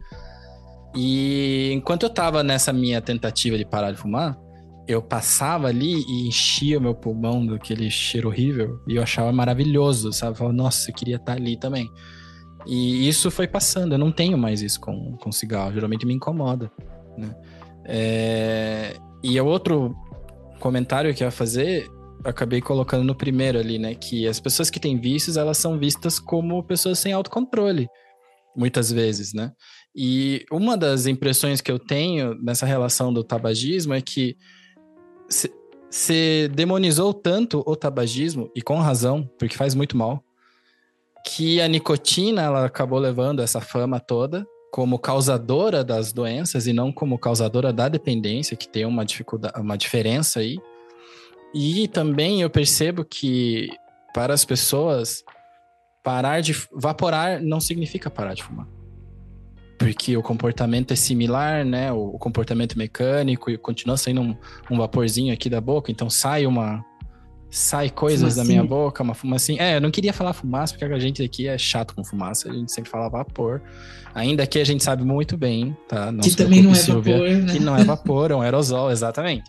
E enquanto eu tava nessa minha tentativa de parar de fumar, eu passava ali e enchia o meu pulmão daquele cheiro horrível e eu achava maravilhoso, sabe? Eu falava, nossa, eu queria estar ali também. E isso foi passando, eu não tenho mais isso com, com cigarro, geralmente me incomoda, né? É... E o outro comentário que eu ia fazer, eu acabei colocando no primeiro ali, né? Que as pessoas que têm vícios, elas são vistas como pessoas sem autocontrole, muitas vezes, né? E uma das impressões que eu tenho nessa relação do tabagismo é que se demonizou tanto o tabagismo, e com razão, porque faz muito mal, que a nicotina ela acabou levando essa fama toda como causadora das doenças e não como causadora da dependência, que tem uma dificuldade, uma diferença aí. E também eu percebo que para as pessoas parar de vaporar não significa parar de fumar porque o comportamento é similar, né? O, comportamento mecânico e continua saindo um, um, vaporzinho aqui da boca, então sai uma. Sai coisas da minha boca, uma fumacinha. É, eu não queria falar fumaça, porque a gente aqui é chato com fumaça, a gente sempre fala vapor. Ainda que a gente sabe muito bem, tá? Não que também não é Silvia, vapor, né? Que não é vapor, é um aerosol, exatamente.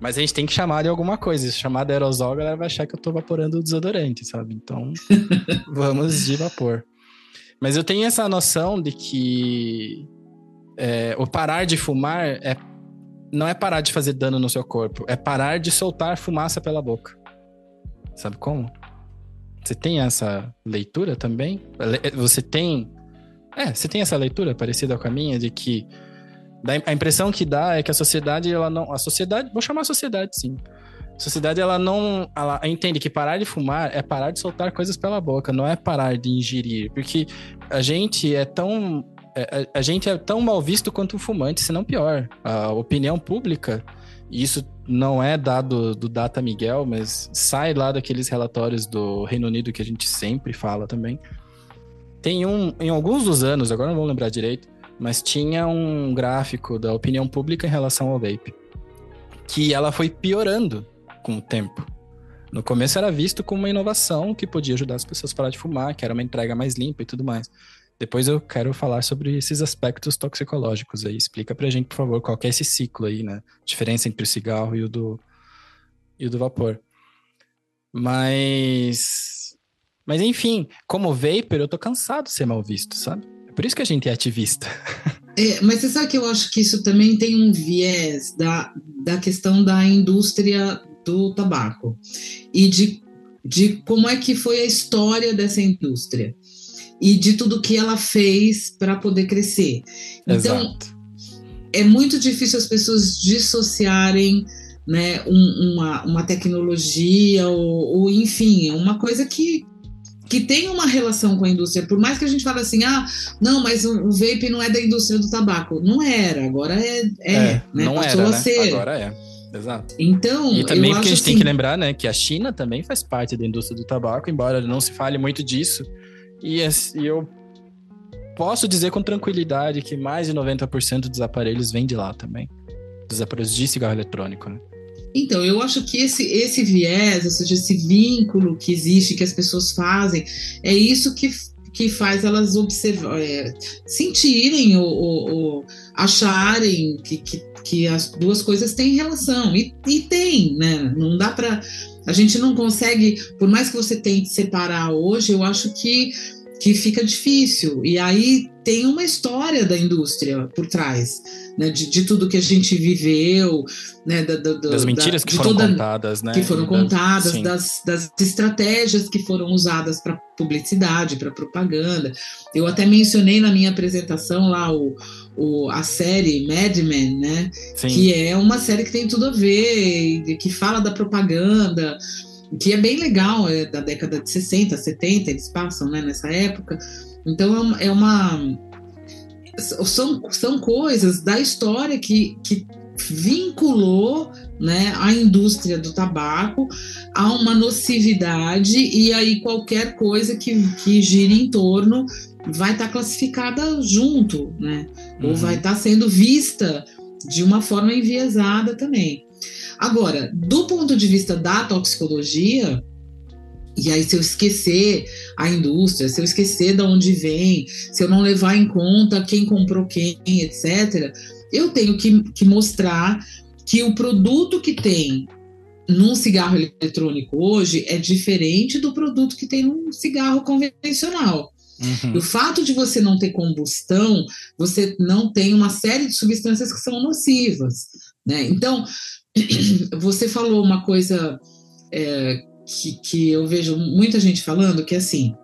Mas a gente tem que chamar de alguma coisa. Se chamar de aerosol, a galera vai achar que eu tô vaporando o desodorante, sabe? Então, vamos de vapor. Mas eu tenho essa noção de que é, o parar de fumar é, não é parar de fazer dano no seu corpo, é parar de soltar fumaça pela boca. Sabe como? Você tem essa leitura também? Você tem. É, você tem essa leitura parecida com a minha de que a impressão que dá é que a sociedade, ela não. A sociedade, vou chamar a sociedade, sim. A sociedade, ela não. Ela entende que parar de fumar é parar de soltar coisas pela boca, não é parar de ingerir. Porque a gente é tão. É, a, a gente é tão mal visto quanto um fumante, se não pior. A opinião pública, isso não é dado do Data Miguel, mas sai lá daqueles relatórios do Reino Unido que a gente sempre fala também. Tem um. Em alguns dos anos, agora não vou lembrar direito, mas tinha um gráfico da opinião pública em relação ao vape, que ela foi piorando com o tempo. No começo era visto como uma inovação que podia ajudar as pessoas a parar de fumar, que era uma entrega mais limpa e tudo mais. Depois eu quero falar sobre esses aspectos toxicológicos aí. Explica pra gente, por favor, qual é esse ciclo aí, né? Diferença entre o cigarro e o do, e o do vapor. Mas. Mas enfim, como vapor, eu tô cansado de ser mal visto, sabe? É por isso que a gente é ativista. É, mas você sabe que eu acho que isso também tem um viés da, da questão da indústria do tabaco e de, de como é que foi a história dessa indústria e de tudo que ela fez para poder crescer. Então, Exato. é muito difícil as pessoas dissociarem né, um, uma, uma tecnologia ou, ou, enfim, uma coisa que, que tem uma relação com a indústria. Por mais que a gente fale assim, ah, não, mas o, o vape não é da indústria do tabaco. Não era, agora é, é, é né? Não Passou era, a ser. Né? Agora é. Exato. Então, e também porque a gente assim, tem que lembrar, né, que a China também faz parte da indústria do tabaco, embora não se fale muito disso. E, e eu posso dizer com tranquilidade que mais de 90% dos aparelhos vem de lá também. Dos aparelhos de cigarro eletrônico, né? Então, eu acho que esse, esse viés, ou seja, esse vínculo que existe, que as pessoas fazem, é isso que, que faz elas observar, é, sentirem ou, ou, ou acharem que, que, que, as duas coisas têm relação. E, e tem, né? Não dá para. A gente não consegue, por mais que você tente separar hoje, eu acho que, que fica difícil. E aí tem uma história da indústria por trás né, de, de, tudo que a gente viveu, né, da, da, das mentiras da, que foram toda, contadas, né? Que foram contadas, das, das, estratégias que foram usadas para publicidade, para propaganda. Eu até mencionei na minha apresentação lá o, o, a série Mad Men, né? Sim. Que é uma série que tem tudo a ver, que fala da propaganda, que é bem legal, é da década de 60, 70, eles passam né, nessa época. Então é uma são, são coisas da história que, que vinculou né, a indústria do tabaco a uma nocividade e aí qualquer coisa que, que gire em torno vai estar tá classificada junto, né? Uhum. Ou vai estar tá sendo vista de uma forma enviesada também. Agora, do ponto de vista da toxicologia, e aí, se eu esquecer a indústria, se eu esquecer de onde vem, se eu não levar em conta quem comprou quem, etc., eu tenho que, que mostrar que o produto que tem num cigarro eletrônico hoje é diferente do produto que tem num cigarro convencional. Uhum. O fato de você não ter combustão, você não tem uma série de substâncias que são nocivas. Né? Então, você falou uma coisa é, que, que eu vejo muita gente falando que assim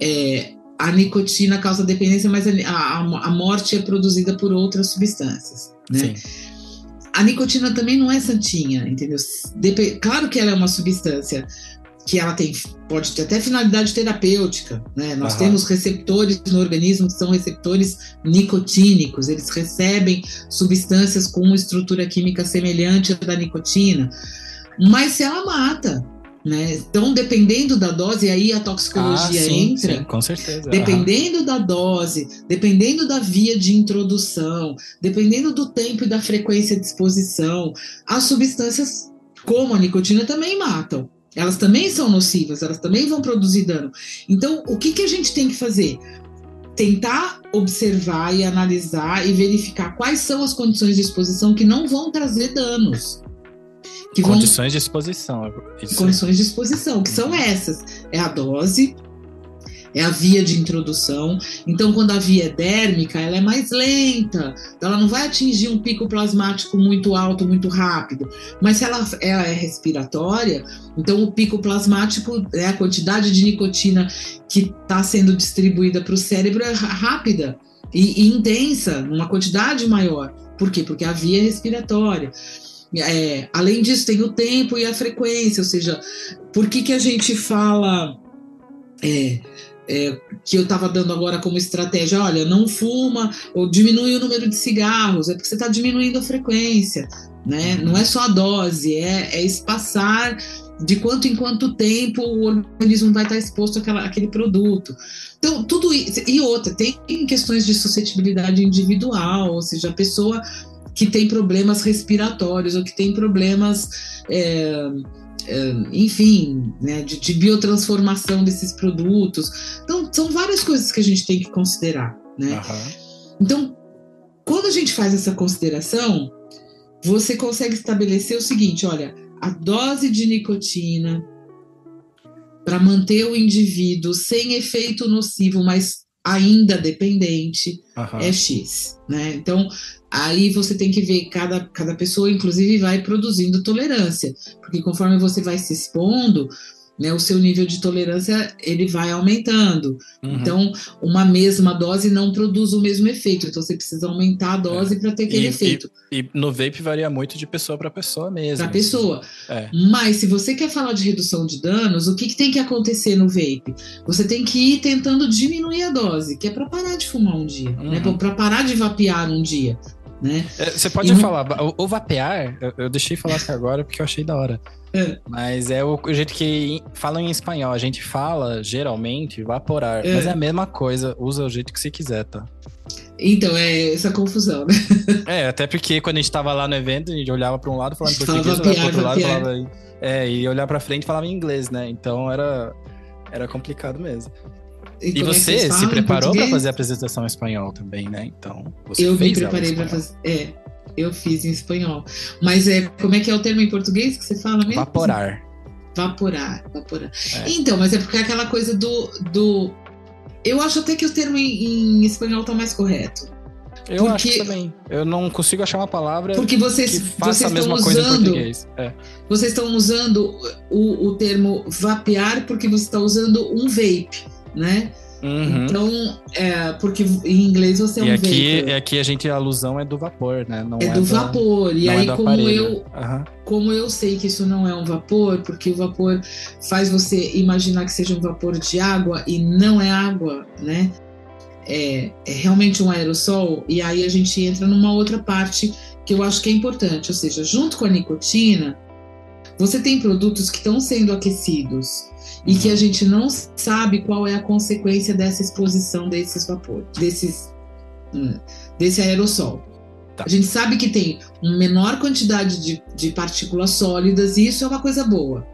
é, a nicotina causa dependência, mas a, a, a, morte é produzida por outras substâncias, né? A nicotina também não é santinha, entendeu? Dep claro que ela é uma substância que ela tem pode ter até finalidade terapêutica, né? Nós temos receptores no organismo que são receptores nicotínicos, eles recebem substâncias com uma estrutura química semelhante à da nicotina mas se ela mata. Né? Então, dependendo da dose, aí a toxicologia ah, sim, entra. Sim, com certeza. Dependendo uhum. da dose, dependendo da via de introdução, dependendo do tempo e da frequência de exposição, as substâncias, como a nicotina, também matam. Elas também são nocivas, elas também vão produzir dano. Então, o que, que a gente tem que fazer? Tentar observar e analisar e verificar quais são as condições de exposição que não vão trazer danos. Que condições vão... de exposição. Isso condições de exposição, que são essas. É a dose, é a via de introdução. Então, quando a via é dérmica, ela é mais lenta, ela não vai atingir um pico plasmático muito alto, muito rápido. Mas se ela, ela é respiratória, então o pico plasmático, é a quantidade de nicotina que está sendo distribuída para o cérebro é rápida e, e intensa, uma quantidade maior. Por quê? Porque a via é respiratória. É, além disso, tem o tempo e a frequência, ou seja, por que, que a gente fala é, é, que eu estava dando agora como estratégia? Olha, não fuma ou diminui o número de cigarros, é porque você está diminuindo a frequência, né? Não é só a dose, é, é espaçar de quanto em quanto tempo o organismo vai estar exposto àquela, àquele produto. Então, tudo isso. E outra, tem questões de suscetibilidade individual, ou seja, a pessoa que tem problemas respiratórios ou que tem problemas. É, é, enfim, né, de, de, biotransformação desses produtos. Então, são várias coisas que a gente tem que considerar. Né? Uhum. Então, quando a gente faz essa consideração, você consegue estabelecer o seguinte: olha, a dose de nicotina para manter o indivíduo sem efeito nocivo, mas ainda dependente, uhum. é X. Né? Então, aí você tem que ver, cada, cada pessoa, inclusive, vai produzindo tolerância, porque conforme você vai se expondo, né, o seu nível de tolerância ele vai aumentando. Uhum. Então, uma mesma dose não produz o mesmo efeito. Então, você precisa aumentar a dose é. para ter aquele e, efeito. E, e, no vape varia muito de pessoa para pessoa mesmo. Para assim. pessoa. É. Mas se você quer falar de redução de danos, o que, que tem que acontecer no vape? Você tem que ir tentando diminuir a dose, que é para parar de fumar um dia, né? uhum. né? Para parar de vapear um dia. Né? É, você pode falar, o, o vapear, eu, eu deixei falar aqui agora porque eu achei da hora. É. Mas é o, jeito que falam em espanhol. A gente fala, geralmente, vaporar. É. Mas é a mesma coisa, usa o jeito que você quiser, tá? Então, é essa confusão, né? É, até porque quando a gente tava lá no evento, a gente olhava para um lado falando português, olhava pro outro lado falava. É, e olhar pra frente falava em inglês, né? Então era, era complicado mesmo. E, e é você se preparou para fazer a apresentação em espanhol também, né? Então, você Eu me preparei para fazer. É, eu fiz em espanhol. Mas é, como é que é o termo em português que você fala mesmo? Vaporar. Vaporar, vaporar. É. Então, mas é porque é aquela coisa do, do. Eu acho até que o termo em, em espanhol tá mais correto. Eu porque, acho também. Eu não consigo achar uma palavra porque vocês, que faça vocês a mesma usando, coisa em português. É. Vocês estão usando o, o termo vapear porque você está usando um vape, né? Uhum. Então, é, porque em inglês você é um e aqui, vapor. aqui a gente, a alusão é do vapor, né? Não é, é do vapor. E é aí, é como eu, uhum. como eu sei que isso não é um vapor, porque o vapor faz você imaginar que seja um vapor de água e não é água, né? É, é realmente um aerossol, e aí a gente entra numa outra parte que eu acho que é importante, ou seja, junto com a nicotina, você tem produtos que estão sendo aquecidos e que a gente não sabe qual é a consequência dessa exposição desses vapores, desses, hum, desse aerossol. Tá. A gente sabe que tem uma menor quantidade de, de partículas sólidas e isso é uma coisa boa.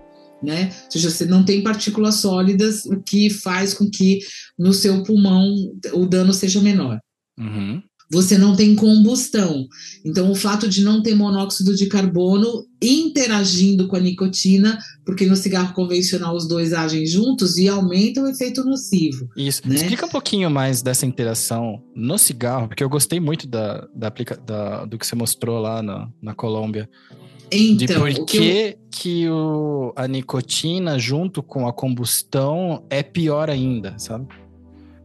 Né? Ou seja, você não tem partículas sólidas, o que faz com que no seu pulmão o dano seja menor. Uhum você não tem combustão. Então, o fato de não ter monóxido de carbono interagindo com a nicotina, porque no cigarro convencional os dois agem juntos e aumentam o efeito nocivo. Isso. Né? Explica um pouquinho mais dessa interação no cigarro, porque eu gostei muito da, da, da do que você mostrou lá na, na Colômbia. Então, de por que, eu... que o, a nicotina junto com a combustão é pior ainda, sabe?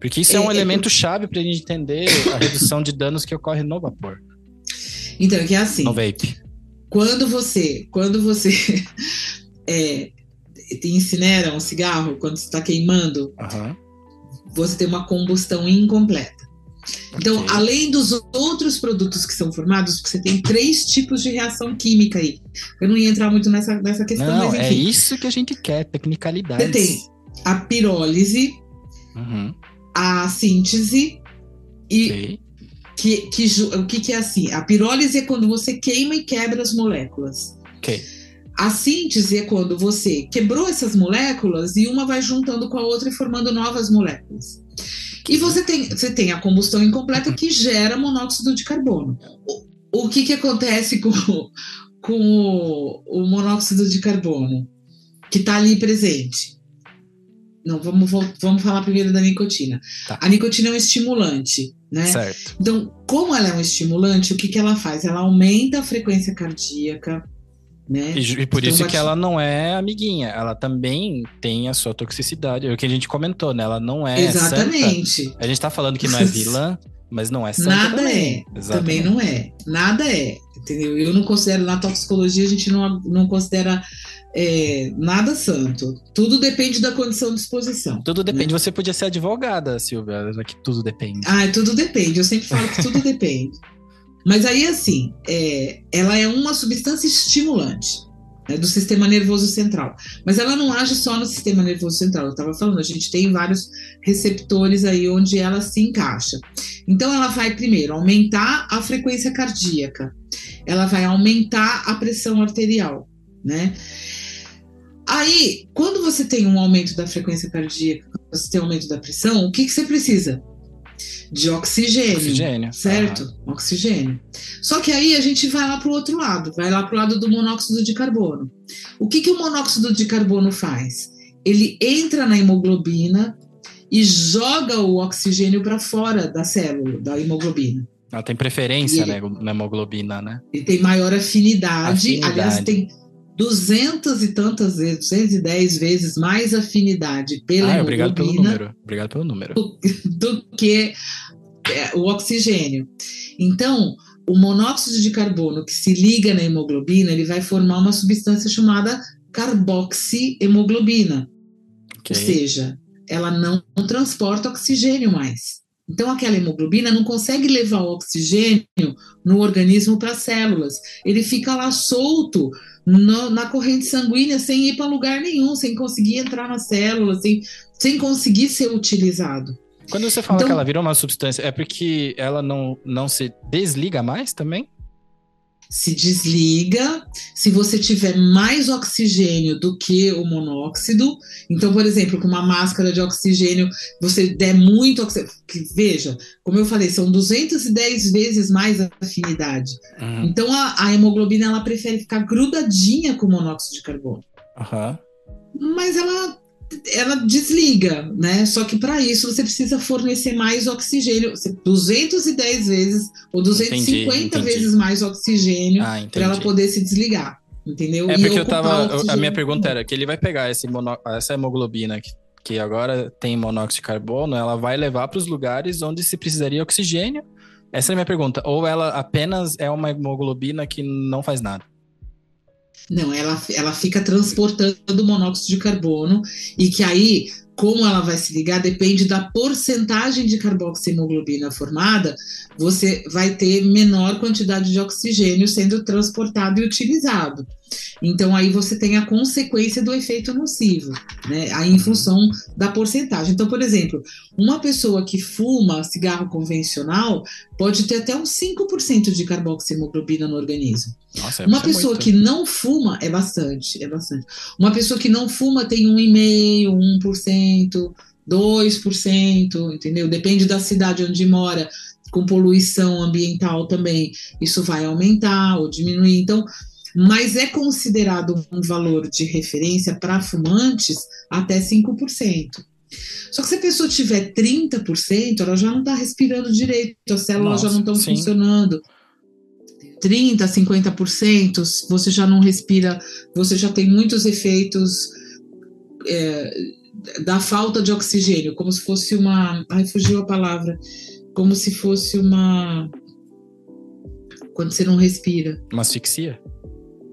Porque isso é, é um é, elemento é... chave para a gente entender a redução de danos que ocorre no vapor. Então, é que é assim. No vape. Quando você, quando você é, incinera um cigarro, quando você está queimando, uhum. você tem uma combustão incompleta. Então, okay. além dos outros produtos que são formados, você tem três tipos de reação química aí. Eu não ia entrar muito nessa, nessa questão, não, mas é enfim. É isso que a gente quer, tecnicalidade. Você tem a pirólise, uhum a síntese e que, que, o que, que é assim? A pirólise é quando você queima e quebra as moléculas. Okay. A síntese é quando você quebrou essas moléculas e uma vai juntando com a outra e formando novas moléculas. E você tem, você tem a combustão incompleta que gera monóxido de carbono. O, o que, que acontece com, com o, o monóxido de carbono que está ali presente? Não, vamos, vamos falar primeiro da nicotina. Tá. A nicotina é um estimulante, né? Certo. Então, como ela é um estimulante, o que, que ela faz? Ela aumenta a frequência cardíaca, né? E, e por então, isso que ela não é amiguinha, ela também tem a sua toxicidade. É o que a gente comentou, né? Ela não é. Exatamente. Santa. A gente tá falando que não é vilã, mas não é santa Nada também. é. Exatamente. Também não é. Nada é. Entendeu? Eu não considero, na toxicologia, a gente não, não considera é, nada santo. Tudo depende da condição de exposição. Tudo depende. Né? Você podia ser advogada, Silvia, que tudo depende. Ah, tudo depende. Eu sempre falo que tudo depende. Mas aí, assim, é, ela é uma substância estimulante. né, do sistema nervoso central. Mas ela não age só no sistema nervoso central. Eu estava falando, a gente tem vários receptores aí onde ela se encaixa. Então, ela vai primeiro aumentar a frequência cardíaca, ela vai aumentar a pressão arterial, né? Aí, quando você tem um aumento da frequência cardíaca, você tem um aumento da pressão, o que, que você precisa? De oxigênio. Oxigênio. Certo? Ah. Oxigênio. Só que aí a gente vai lá para o outro lado, vai lá para o lado do monóxido de carbono. O que, que o monóxido de carbono faz? Ele entra na hemoglobina e joga o oxigênio para fora da célula, da hemoglobina. Ela tem preferência ele, na hemoglobina, né? Ele tem maior afinidade. afinidade. Aliás, tem duzentas e tantas vezes, 210 vezes mais afinidade pela ah, obrigado pelo número. Obrigado pelo número. Do, do que é, o oxigênio. Então, o monóxido de carbono que se liga na hemoglobina, ele vai formar uma substância chamada carboxiemoglobina. Okay. Ou seja, ela não transporta oxigênio mais. Então, aquela hemoglobina não consegue levar o oxigênio no organismo para as células. Ele fica lá solto no, na corrente sanguínea sem ir para lugar nenhum, sem conseguir entrar na célula, sem, sem conseguir ser utilizado. Quando você fala então, que ela vira uma substância, é porque ela não, não se desliga mais também? Se desliga se você tiver mais oxigênio do que o monóxido. Então, por exemplo, com uma máscara de oxigênio, você der muito oxigênio. Veja, como eu falei, são 210 vezes mais afinidade. Uhum. Então, a, a, hemoglobina ela prefere ficar grudadinha com o monóxido de carbono. Uhum. Mas ela ela desliga, né? Só que para isso você precisa fornecer mais oxigênio, 210 vezes ou 250 entendi, entendi. vezes mais oxigênio ah, para ela poder se desligar, entendeu? É porque eu tava, a minha pergunta era que ele vai pegar esse mono, essa hemoglobina que, que agora tem monóxido de carbono, ela vai levar para os lugares onde se precisaria oxigênio. Essa é a minha pergunta. Ou ela apenas é uma hemoglobina que não faz nada? Não, ela, ela fica transportando monóxido de carbono e que aí, como ela vai se ligar, depende da porcentagem de carboxiemoglobina formada, você vai ter menor quantidade de oxigênio sendo transportado e utilizado. Então, aí você tem a consequência do efeito nocivo, né? Aí, em função da porcentagem. Então, por exemplo, uma pessoa que fuma cigarro convencional pode ter até uns 5% de carboxiemoglobina no organismo. Nossa, uma pessoa muito. que não fuma é bastante, é bastante. Uma pessoa que não fuma tem 1,5%, 1%, 2%, entendeu? Depende da cidade onde mora, com poluição ambiental também, isso vai aumentar ou diminuir. Então, mas é considerado um valor de referência para fumantes até 5%. Só que se a pessoa tiver 30%, ela já não está respirando direito, as células Nossa, já não estão funcionando. 30%, 50%, você já não respira, você já tem muitos efeitos é, da falta de oxigênio, como se fosse uma. Ai, fugiu a palavra. Como se fosse uma. Quando você não respira. Uma asfixia?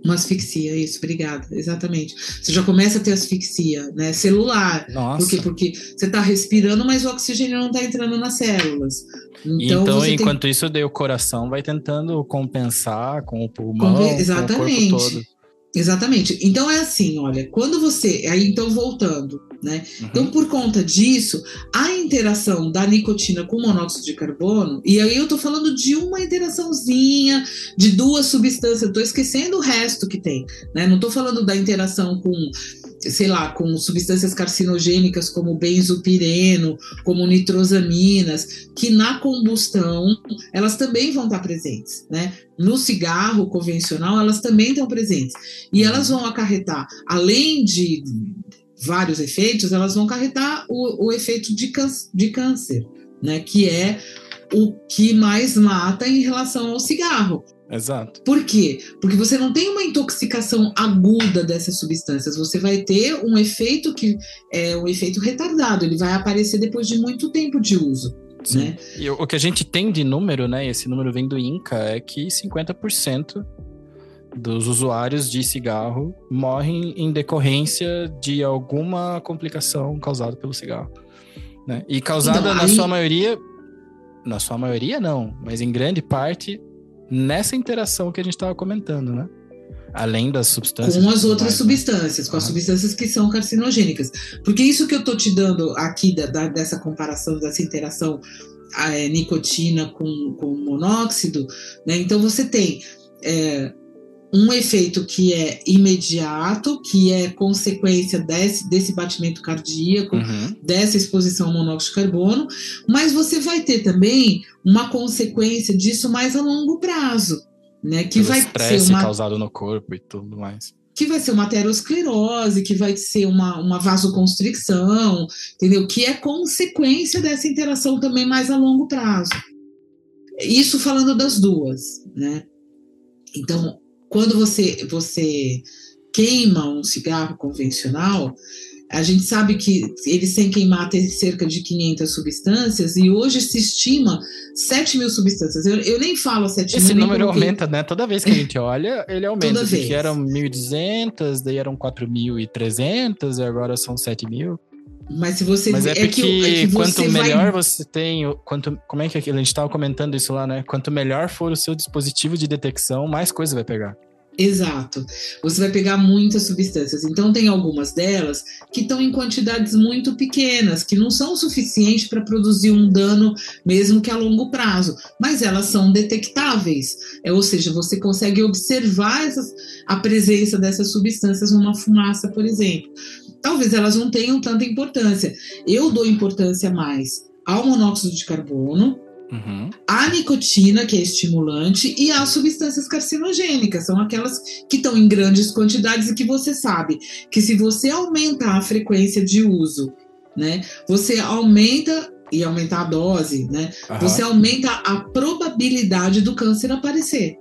Uma asfixia, isso, obrigada, exatamente. Você já começa a ter asfixia, né? Celular. Nossa. Por quê? Porque você está respirando, mas o oxigênio não está entrando nas células. Então, então enquanto tem... isso, daí o coração vai tentando compensar com o pulmão, exatamente. com o corpo todo. Exatamente. Então é assim, olha, quando você. Aí então voltando, né? Uhum. Então, por conta disso, a interação da nicotina com monóxido de carbono, e aí eu tô falando de uma interaçãozinha, de duas substâncias, eu tô esquecendo o resto que tem, né? Não tô falando da interação com sei lá, com substâncias carcinogênicas como benzopireno, como nitrosaminas, que na combustão elas também vão estar presentes, né? No cigarro convencional elas também estão presentes e elas vão acarretar, além de vários efeitos, elas vão acarretar o, o efeito de, câncer, de câncer, né? Que é o que mais mata em relação ao cigarro. Exato. Por quê? Porque você não tem uma intoxicação aguda dessas substâncias, você vai ter um efeito que é um efeito retardado, ele vai aparecer depois de muito tempo de uso. Né? E o que a gente tem de número, né? Esse número vem do INCA, é que 50% dos usuários de cigarro morrem em decorrência de alguma complicação causada pelo cigarro. Né? E causada, então, aí... na sua maioria, na sua maioria não, mas em grande parte nessa interação que a gente estava comentando, né? Além das substâncias. Com as outras mais, né? substâncias, né? com as substâncias que são carcinogênicas. Porque isso que eu estou te dando aqui da, da, dessa comparação, dessa interação a, é, nicotina com, com monóxido, né? Então você tem é, um efeito que é imediato, que é consequência desse, desse batimento cardíaco, uhum. dessa exposição ao monóxido de carbono, mas você vai ter também uma consequência disso mais a longo prazo, né? Que Pelo vai ser uma causado no corpo e tudo mais. Que vai ser uma aterosclerose, que vai ser uma, uma vasoconstricção, entendeu? Que é consequência dessa interação também mais a longo prazo. Isso falando das duas, né? Então, quando você, você queima um cigarro convencional, a gente sabe que ele sem queimar tem cerca de 500 substâncias e hoje se estima 7 mil substâncias. Eu, eu nem falo 7 Esse mil. Esse número aumenta, né? Toda vez que a gente olha, ele aumenta. Toda vez. eram 1.200, daí eram 4.300 e agora são 7 mil. Mas se você Mas é, é porque que, é que quanto melhor vai... você tem, quanto como é que a gente estava comentando isso lá, né? Quanto melhor for o seu dispositivo de detecção, mais coisa vai pegar. Exato. Você vai pegar muitas substâncias. Então, tem algumas delas que estão em quantidades muito pequenas, que não são suficientes para produzir um dano, mesmo que a longo prazo, mas elas são detectáveis. É, ou seja, você consegue observar essas, a presença dessas substâncias numa fumaça, por exemplo. Talvez elas não tenham tanta importância. Eu dou importância mais ao monóxido de carbono, Uhum. A nicotina, que é estimulante, e as substâncias carcinogênicas, são aquelas que estão em grandes quantidades e que você sabe que se você aumentar a frequência de uso, né, você aumenta e aumentar a dose, né, uhum. você aumenta a probabilidade do câncer aparecer.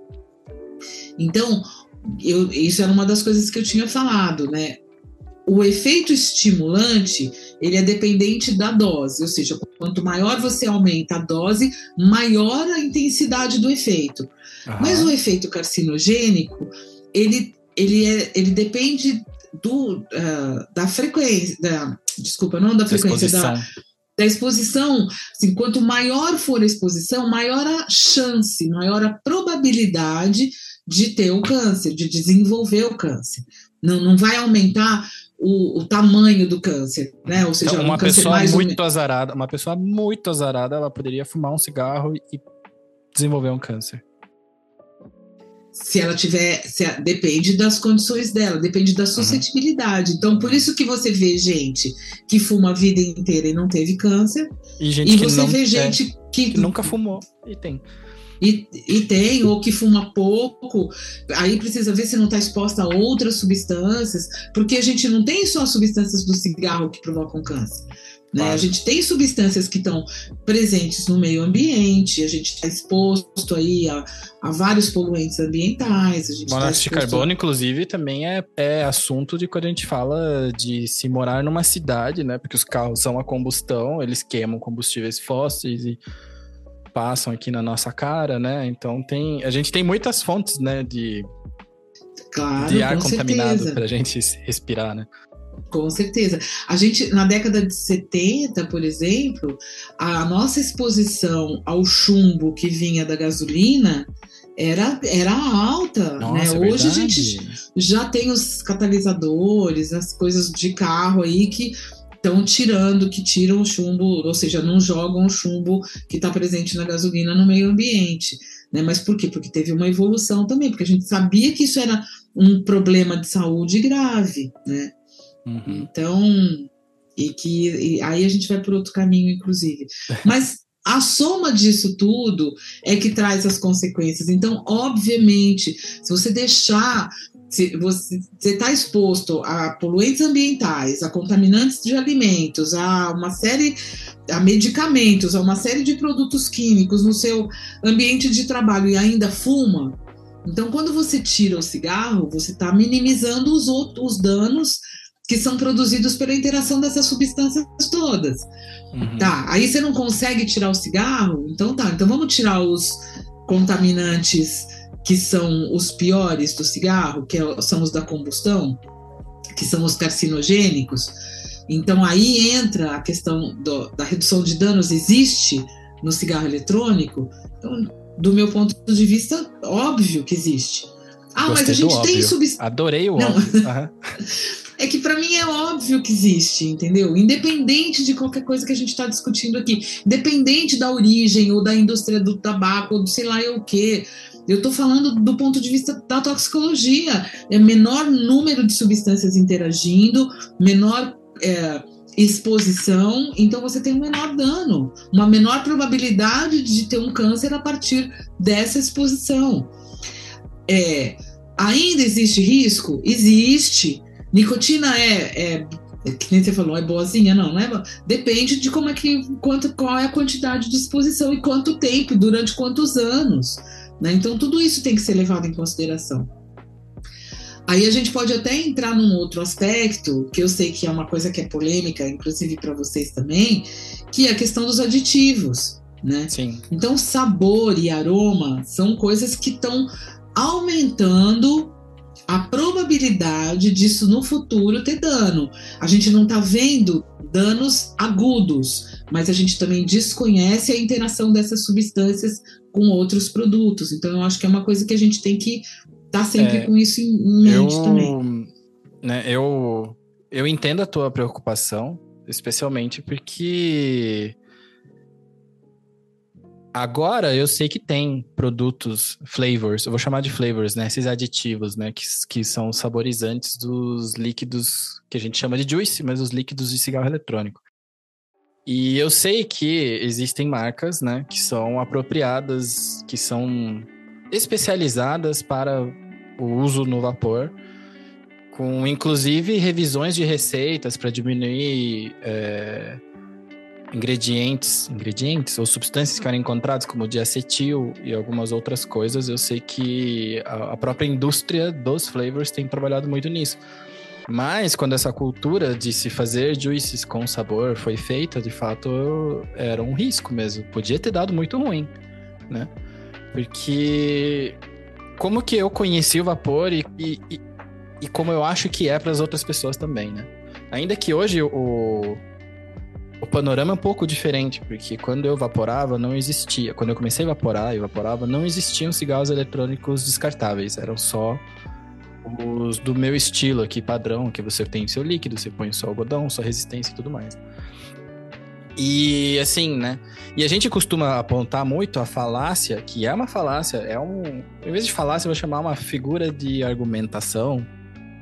Então, eu, isso era uma das coisas que eu tinha falado, né? O efeito estimulante ele é dependente da dose, ou seja, quanto maior você aumenta a dose, maior a intensidade do efeito. Uhum. Mas o efeito carcinogênico, ele, ele, é, ele depende do, uh, da frequência, da, desculpa, não da frequência, da, da exposição. Assim, quanto maior for a exposição, maior a chance, maior a probabilidade de ter o câncer, de desenvolver o câncer. Não, não vai aumentar o, o, tamanho do câncer, né? Ou seja, então, uma um pessoa muito azarada, uma pessoa muito azarada, ela poderia fumar um cigarro e desenvolver um câncer. Se ela tiver, se a, depende das condições dela, depende da uhum. suscetibilidade. Uhum. Então, por isso que você vê gente que fuma a vida inteira e não teve câncer, e, gente e você não, vê gente é, que, que nunca fumou e tem. E, e, tem, ou que fuma pouco, aí precisa ver se não está exposta a outras substâncias, porque a gente não tem só substâncias do cigarro que provocam câncer. Né? A gente tem substâncias que estão presentes no meio ambiente, a gente está exposto aí a, a, vários poluentes ambientais. Monóxido tá de carbono, a... inclusive, também é, é assunto de quando a gente fala de se morar numa cidade, né? Porque os carros são a combustão, eles queimam combustíveis fósseis e passam aqui na nossa cara, né? Então tem, a gente tem muitas fontes, né, de, claro, de ar contaminado para a gente respirar, né? Com certeza. A gente, na década de 70, por exemplo, a nossa exposição ao chumbo que vinha da gasolina era, era alta. Nossa, né? É Hoje a gente já tem os catalisadores, as coisas de carro aí que estão tirando, que tiram o chumbo, ou seja, não jogam o chumbo que está presente na gasolina no meio ambiente. Né? Mas por quê? Porque teve uma evolução também, porque a gente sabia que isso era um problema de saúde grave, né? Uhum. Então, e que e aí a gente vai por outro caminho, inclusive. Mas a soma disso tudo é que traz as consequências. Então, obviamente, se você deixar se você está exposto a poluentes ambientais, a contaminantes de alimentos, a uma série, a medicamentos, a uma série de produtos químicos no seu ambiente de trabalho e ainda fuma, então quando você tira o cigarro, você está minimizando os outros os danos que são produzidos pela interação dessas substâncias todas. Uhum. Tá, aí você não consegue tirar o cigarro, então tá, então vamos tirar os contaminantes que são os piores do cigarro, que é são os da combustão, que são os carcinogênicos. Então aí entra a questão do, da redução de danos, existe no cigarro eletrônico? Então, do meu ponto de vista, óbvio que existe. Ah, Gostei mas a gente tem substância. Adorei o óbvio. Uhum. É que para mim é óbvio que existe, entendeu? Independente de qualquer coisa que a gente está discutindo aqui, independente da origem ou da indústria do tabaco ou do sei lá o que. Eu estou falando do ponto de vista da toxicologia. É menor número de substâncias interagindo, menor é, exposição, então você tem um menor dano, uma menor probabilidade de ter um câncer a partir dessa exposição. É, ainda existe risco? Existe. Nicotina é, é, é, que nem você falou, é boazinha? Não, não é. Depende de como é que, quanto, qual é a quantidade de exposição e quanto tempo, durante quantos anos. Né? Então, tudo isso tem que ser levado em consideração. Aí a gente pode até entrar num outro aspecto, que eu sei que é uma coisa que é polêmica, inclusive para vocês também, que é a questão dos aditivos. Né? Sim. Então, sabor e aroma são coisas que estão aumentando a probabilidade disso no futuro ter dano. A gente não está vendo danos agudos, mas a gente também desconhece a interação dessas substâncias com outros produtos. Então, eu acho que é uma coisa que a gente tem que estar tá sempre é, com isso em mente eu, também. Né, eu, eu entendo a tua preocupação, especialmente porque Agora eu sei que tem produtos, flavors, eu vou chamar de flavors, né? Esses aditivos, né? Que, que são saborizantes dos líquidos que a gente chama de juice, mas os líquidos de cigarro eletrônico. E eu sei que existem marcas, né? Que são apropriadas, que são especializadas para o uso no vapor, com inclusive revisões de receitas para diminuir. É, ingredientes, ingredientes ou substâncias que eram encontradas, como diacetil e algumas outras coisas, eu sei que a, a própria indústria dos flavors tem trabalhado muito nisso. Mas quando essa cultura de se fazer juices com sabor foi feita, de fato era um risco mesmo. Podia ter dado muito ruim, né? Porque como que eu conheci o vapor e, e, e como eu acho que é para as outras pessoas também, né? Ainda que hoje o, o panorama é um pouco diferente, porque quando eu vaporava, não existia. Quando eu comecei a vaporar e vaporava, não existiam cigarros eletrônicos descartáveis. Eram só os do meu estilo aqui, padrão, que você tem seu líquido, você põe seu algodão, sua resistência e tudo mais. E assim, né? E a gente costuma apontar muito a falácia, que é uma falácia, é um. Em vez de falácia, eu vou chamar uma figura de argumentação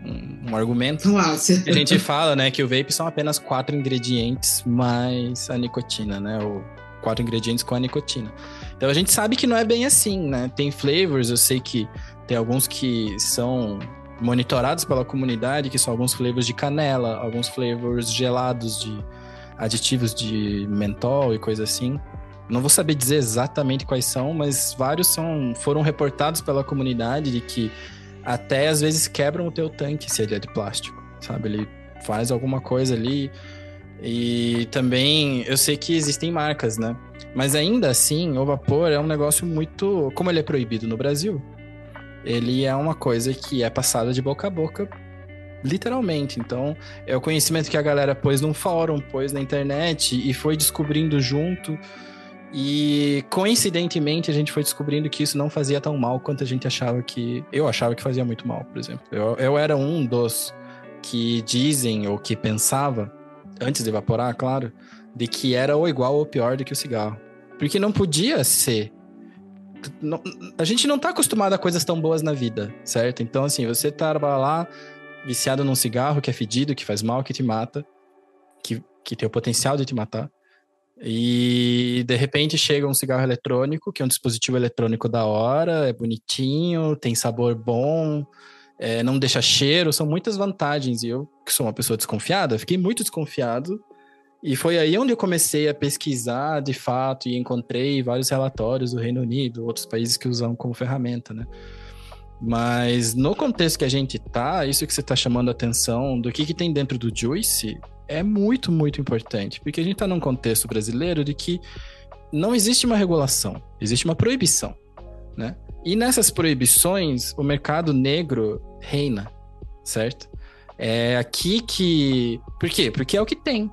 um, um argumento. Falácia. A gente fala, né, que o vape são apenas quatro ingredientes mais a nicotina, né? Ou quatro ingredientes com a nicotina. Então a gente sabe que não é bem assim, né? Tem flavors, eu sei que tem alguns que são monitorados pela comunidade, que são alguns flavors de canela, alguns flavors gelados de aditivos de mentol e coisa assim. Não vou saber dizer exatamente quais são, mas vários são, foram reportados pela comunidade de que até às vezes quebram o teu tanque se ele é de plástico, sabe? Ele faz alguma coisa ali. E também eu sei que existem marcas, né? Mas ainda assim, o vapor é um negócio muito. Como ele é proibido no Brasil, ele é uma coisa que é passada de boca a boca, literalmente. Então, é o conhecimento que a galera pôs num fórum, pôs na internet e foi descobrindo junto. E coincidentemente a gente foi descobrindo que isso não fazia tão mal quanto a gente achava que. Eu achava que fazia muito mal, por exemplo. Eu, eu era um dos que dizem ou que pensava, antes de evaporar, claro, de que era ou igual ou pior do que o cigarro. Porque não podia ser. Não, a gente não tá acostumado a coisas tão boas na vida, certo? Então, assim, você tá lá viciado num cigarro que é fedido, que faz mal, que te mata, que, que tem o potencial de te matar. E de repente chega um cigarro eletrônico, que é um dispositivo eletrônico da hora, é bonitinho, tem sabor bom, é, não deixa cheiro, são muitas vantagens. E eu, que sou uma pessoa desconfiada, fiquei muito desconfiado. E foi aí onde eu comecei a pesquisar de fato e encontrei vários relatórios do Reino Unido, outros países que usam como ferramenta, né? Mas no contexto que a gente tá, isso que você está chamando a atenção do que, que tem dentro do Juice, é muito, muito importante, porque a gente está num contexto brasileiro de que não existe uma regulação, existe uma proibição, né? E nessas proibições, o mercado negro reina, certo? É aqui que. Por quê? Porque é o que tem.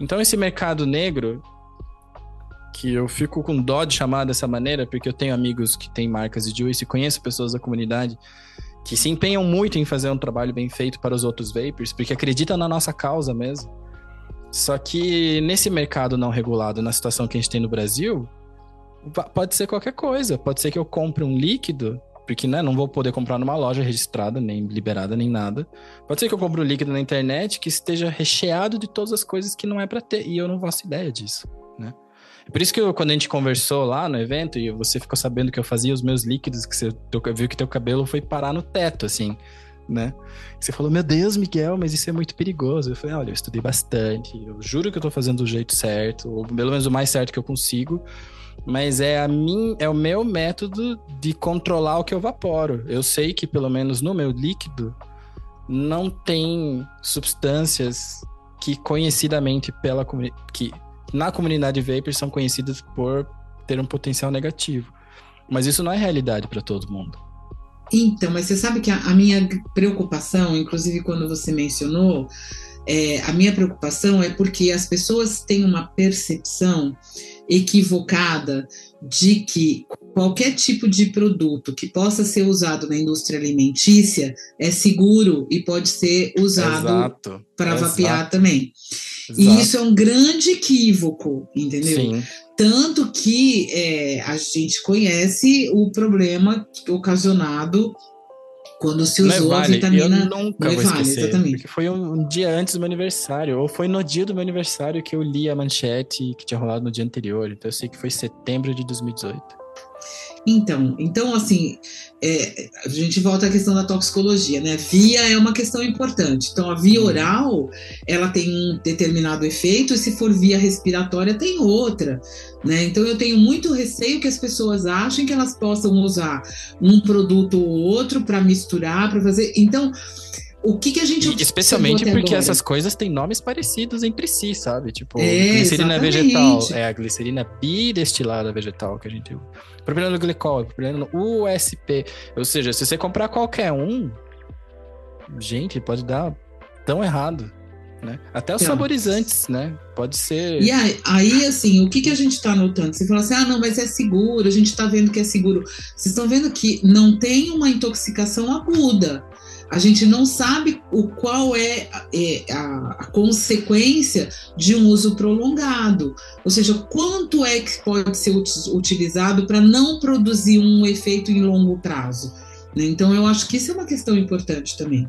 Então, esse mercado negro, que eu fico com dó de chamar dessa maneira, porque eu tenho amigos que têm marcas de juice e conheço pessoas da comunidade que se empenham muito em fazer um trabalho bem feito para os outros vapers, porque acreditam na nossa causa mesmo. Só que nesse mercado não regulado, na situação que a gente tem no Brasil, pode ser qualquer coisa. Pode ser que eu compre um líquido, porque né, não vou poder comprar numa loja registrada, nem liberada, nem nada. Pode ser que eu compre um líquido na internet que esteja recheado de todas as coisas que não é para ter, e eu não faço ideia disso, né? É por isso que eu, quando a gente conversou lá no evento e você ficou sabendo que eu fazia os meus líquidos, que você viu que teu cabelo foi parar no teto, assim né? Você falou, meu Deus, Miguel, mas isso é muito perigoso. Eu falei, olha, eu estudei bastante, eu juro que eu tô fazendo do jeito certo, ou pelo menos o mais certo que eu consigo, mas é a mim, é o meu método de controlar o que eu vaporo. Eu sei que pelo menos no meu líquido não tem substâncias que conhecidamente pela que na comunidade vapor são conhecidas por ter um potencial negativo. Mas isso não é realidade para todo mundo. Então, mas você sabe que a, a minha preocupação, inclusive quando você mencionou, é, a minha preocupação é porque as pessoas têm uma percepção equivocada de que qualquer tipo de produto que possa ser usado na indústria alimentícia é seguro e pode ser usado para vapear também. Exato. E isso é um grande equívoco, entendeu? Sim. Tanto que é, a gente conhece o problema ocasionado quando se usou Nevale, a vitamina eu nunca Nevale, vou esquecer, exatamente. Porque foi um, dia antes do meu aniversário, ou foi no dia do meu aniversário que eu li a manchete que tinha rolado no dia anterior. Então eu sei que foi setembro de 2018. Então, então assim, é, a gente volta à questão da toxicologia, né? Via é uma questão importante. Então, a via oral, ela tem um determinado efeito, e se for via respiratória, tem outra, né? Então, eu tenho muito receio que as pessoas achem que elas possam usar um produto ou outro para misturar, para fazer. Então, o que, que a gente Especialmente porque agora? essas coisas têm nomes parecidos entre si, sabe? Tipo, é, glicerina exatamente. vegetal é a glicerina bidestilada vegetal que a gente usa. Propileno glicol, propileno USP. Ou seja, se você comprar qualquer um, gente, pode dar tão errado. Né? Até os então, saborizantes, né? Pode ser. E aí, aí, assim, o que, que a gente está notando? Você fala assim, ah, não, mas é seguro, a gente está vendo que é seguro. Vocês estão vendo que não tem uma intoxicação aguda a gente não sabe o qual é, é a, a, consequência de um uso prolongado, ou seja, quanto é que pode ser utilizado para não produzir um efeito em longo prazo. Né? Então, eu acho que isso é uma questão importante também.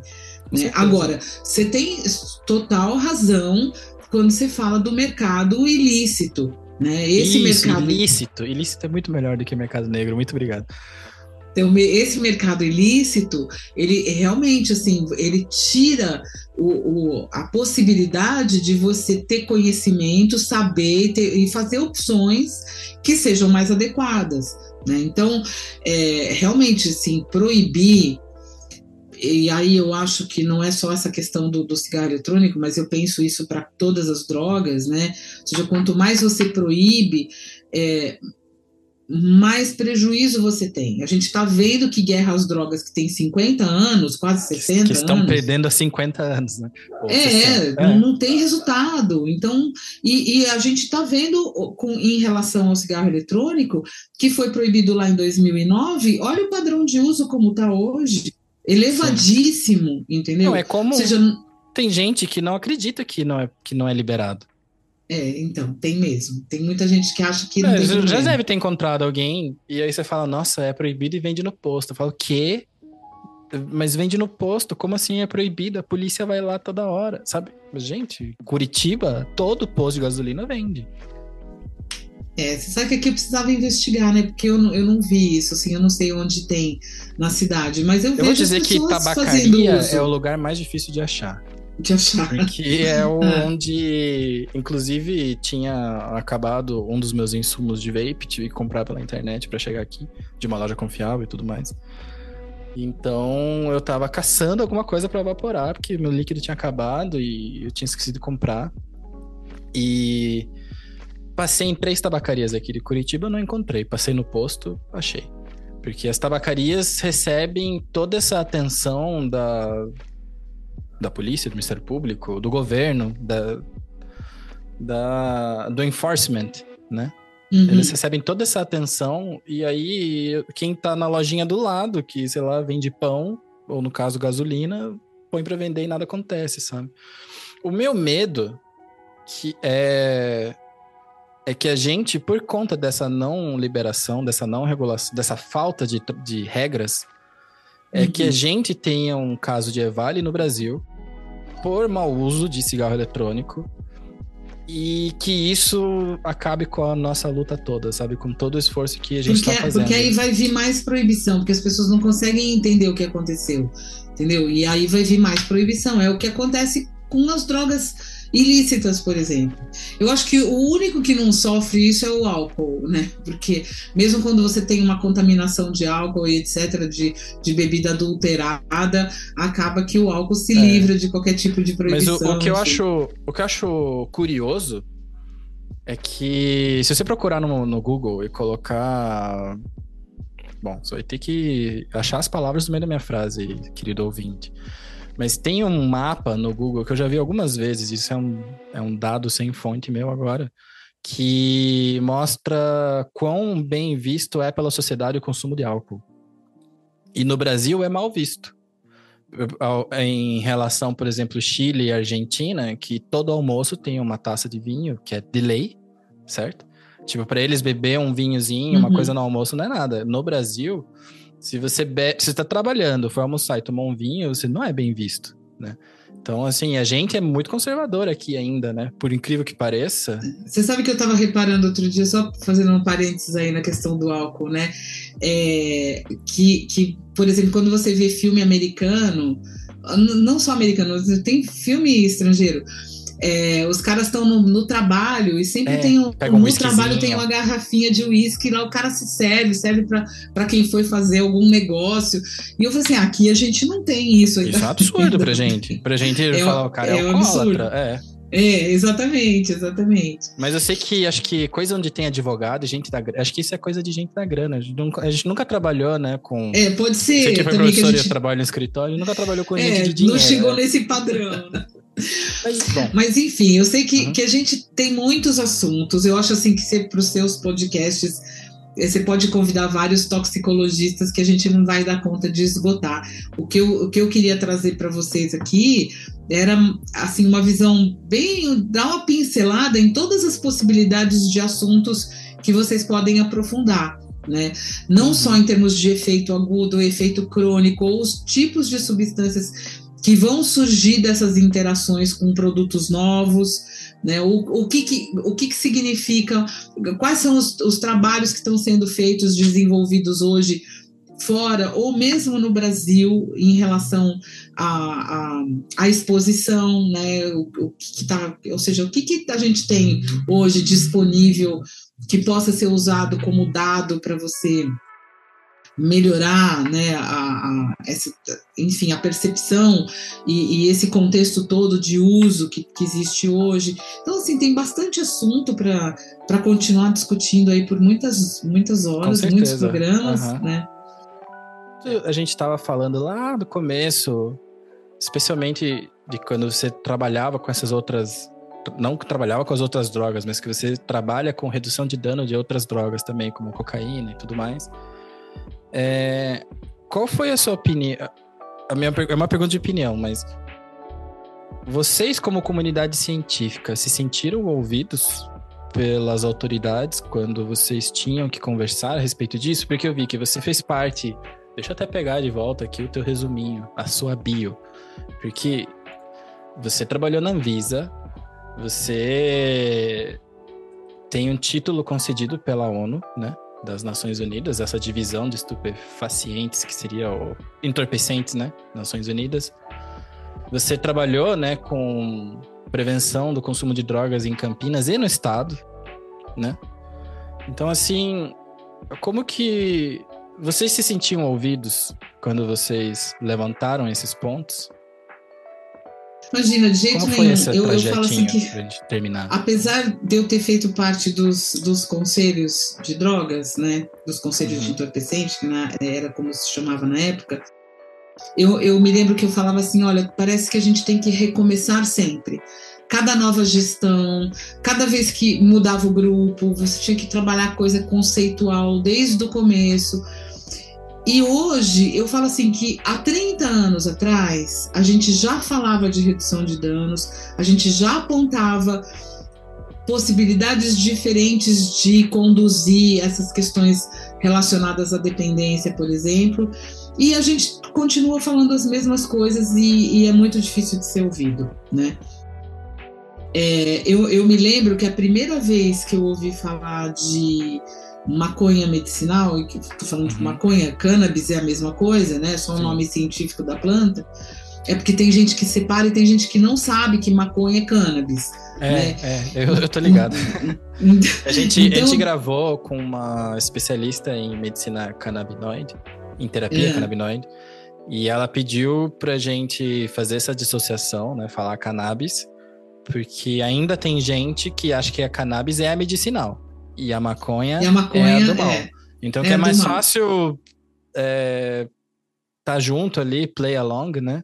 Né? Agora, você tem total razão quando você fala do mercado ilícito. Né? Esse Isso, mercado ilícito, ilícito é muito melhor do que mercado negro. Muito obrigado. Então, esse mercado ilícito, ele realmente, assim, ele tira o, o, a possibilidade de você ter conhecimento, saber ter, e fazer opções que sejam mais adequadas. Né? Então, é, realmente, assim, proibir e aí eu acho que não é só essa questão do, do cigarro eletrônico, mas eu penso isso para todas as drogas, né? Ou seja, quanto mais você proíbe, é, mais prejuízo você tem. A gente está vendo que guerra às drogas que tem 50 anos, quase 60 que estão anos, perdendo há 50 anos, né? É, é, não tem resultado. Então, e, e a gente está vendo com, em relação ao cigarro eletrônico, que foi proibido lá em 2009, olha o padrão de uso como está hoje. Elevadíssimo, Sim. entendeu? Não, é como. Seja, tem gente que não acredita que não é, que não é liberado. É, então, tem mesmo. Tem muita gente que acha que não é, tem Já problema. deve ter encontrado alguém, e aí você fala, nossa, é proibido e vende no posto. Eu falo, o quê? Mas vende no posto, como assim é proibido? A polícia vai lá toda hora, sabe? Gente, Curitiba, todo posto de gasolina vende. É, você sabe que aqui eu precisava investigar, né? Porque eu não, eu não vi isso, assim, eu não sei onde tem na cidade, mas eu, eu vejo vou dizer que tabacaria é o lugar mais difícil de achar de achar. Porque é onde, inclusive, tinha acabado um dos meus insumos de vape, tive que comprar pela internet para chegar aqui, de uma loja confiável e tudo mais. Então eu tava caçando alguma coisa para evaporar, porque meu líquido tinha acabado e eu tinha esquecido de comprar. E passei em três tabacarias aqui de Curitiba, não encontrei. Passei no posto, achei. Porque as tabacarias recebem toda essa atenção da, da polícia, do Ministério Público, do governo, da, da, do enforcement, né? Uhum. Eles recebem toda essa atenção e aí quem tá na lojinha do lado, que, sei lá, vende pão, ou no caso gasolina, põe para vender e nada acontece, sabe? O meu medo que é é que a gente, por conta dessa não liberação, dessa não regulação, dessa falta de, de regras, é uhum. que a uhum. gente tenha um caso de Evale no Brasil por mau uso de cigarro eletrônico e que isso acabe com a nossa luta toda, sabe? Com todo o esforço que a gente está fazendo. Porque aí vai vir mais proibição, porque as pessoas não conseguem entender o que aconteceu, entendeu? E aí vai vir mais proibição. É o que acontece com as drogas ilícitas, por exemplo. Eu acho que o único que não sofre isso é o álcool, né? Porque mesmo quando você tem uma contaminação de álcool e etc., de, de bebida adulterada, acaba que o álcool se é. livra de qualquer tipo de proibição. Mas o, o que eu acho, o que eu acho curioso é que se você procurar no, no Google e colocar Bom, você vai ter que achar as palavras no meio da minha frase, querido ouvinte. Mas tem um mapa no Google que eu já vi algumas vezes, isso é um, é um dado sem fonte meu agora, que mostra quão bem visto é pela sociedade o consumo de álcool. E no Brasil é mal visto. Em relação, por exemplo, Chile e Argentina, que todo almoço tem uma taça de vinho, que é de lei, certo? Tipo, para eles beber um vinhozinho, uhum. uma coisa no almoço não é nada. No Brasil, se você be... se está trabalhando, foi almoçar e tomar um vinho, você não é bem visto, né? Então, assim, a gente é muito conservador aqui ainda, né? Por incrível que pareça. Você sabe que eu estava reparando outro dia, só fazendo um parênteses aí na questão do álcool, né? É, que, que, por exemplo, quando você vê filme americano, não só americano, tem filme estrangeiro, é, os caras estão no, no, trabalho e sempre é, tem um, um no trabalho tem uma garrafinha de uísque lá o cara se serve, serve para quem foi fazer algum negócio. E eu falei assim, aqui a gente não tem isso. Isso é absurdo pra gente. Pra gente é, falar, o cara é, é alcoólatra. É. É, exatamente, exatamente. Mas eu sei que acho que coisa onde tem advogado, gente da acho que isso é coisa de gente da grana. A gente nunca, a gente nunca trabalhou, né, com. É, pode ser. Você que foi professor que gente... e trabalha no escritório, nunca trabalhou com é, gente de dinheiro. Não chegou nesse padrão, né? Mas, Mas, enfim, eu sei que, uhum. que a gente tem muitos assuntos. Eu acho assim que para os seus podcasts eh, você pode convidar vários toxicologistas que a gente não vai dar conta de esgotar. O que eu, o que eu queria trazer para vocês aqui era assim uma visão bem dar uma pincelada em todas as possibilidades de assuntos que vocês podem aprofundar. Né? Não uhum. só em termos de efeito agudo, efeito crônico, ou os tipos de substâncias que vão surgir dessas interações com produtos novos, né? O, o, que, que, o que, que significa, quais são os, os trabalhos que estão sendo feitos, desenvolvidos hoje fora ou mesmo no Brasil em relação à, à, exposição, né? O, o que tá, ou seja, o que, que a gente tem hoje disponível que possa ser usado como dado para você melhorar, né, a, a, essa, enfim, a percepção e, e, esse contexto todo de uso que, que existe hoje. Então, assim, tem bastante assunto para continuar discutindo aí por muitas, muitas horas, muitos programas, uhum. né? A gente estava falando lá no começo, especialmente de quando você trabalhava com essas outras não que trabalhava com as outras drogas, mas que você trabalha com redução de dano de outras drogas também, como cocaína e tudo mais. É, qual foi a sua opinião? A minha, é uma pergunta de opinião, mas vocês, como comunidade científica, se sentiram ouvidos pelas autoridades quando vocês tinham que conversar a respeito disso? Porque eu vi que você fez parte. Deixa eu até pegar de volta aqui o teu resuminho, a sua bio. Porque você trabalhou na Anvisa, você tem um título concedido pela ONU, né? Das Nações Unidas, essa divisão de estupefacientes, que seria o entorpecentes, né? Nações Unidas. Você trabalhou, né, com prevenção do consumo de drogas em Campinas e no estado, né? Então, assim, como que vocês se sentiam ouvidos quando vocês levantaram esses pontos? Imagina, de jeito Como nenhum. eu, eu falo assim que, terminar? apesar de eu ter feito parte dos, dos conselhos de drogas, né, dos conselhos uhum. de entorpecentes, que na, era como se chamava na época, eu, eu me lembro que eu falava assim, olha, parece que a gente tem que recomeçar sempre. Cada nova gestão, cada vez que mudava o grupo, você tinha que trabalhar coisa conceitual desde o começo E hoje eu falo assim que há 30 anos atrás a gente já falava de redução de danos, a gente já apontava possibilidades diferentes de conduzir essas questões relacionadas à dependência, por exemplo, e a gente continua falando as mesmas coisas e, e é muito difícil de ser ouvido, né? É, eu, eu me lembro que a primeira vez que eu ouvi falar de maconha medicinal, e que estou falando de uhum. maconha, cannabis é a mesma coisa, né? Só o um nome científico da planta. É porque tem gente que separa e tem gente que não sabe que maconha é cannabis. É, né? é eu, eu tô ligado. a, gente, então, a gente gravou com uma especialista em medicina canabinoide, em terapia é. canabinoide, e ela pediu pra gente fazer essa dissociação, né? Falar cannabis, porque ainda tem gente que acha que a cannabis é a medicinal. E a maconha, e a maconha é a do mal. É, então, é que é mais fácil é, tá junto ali, play along, né?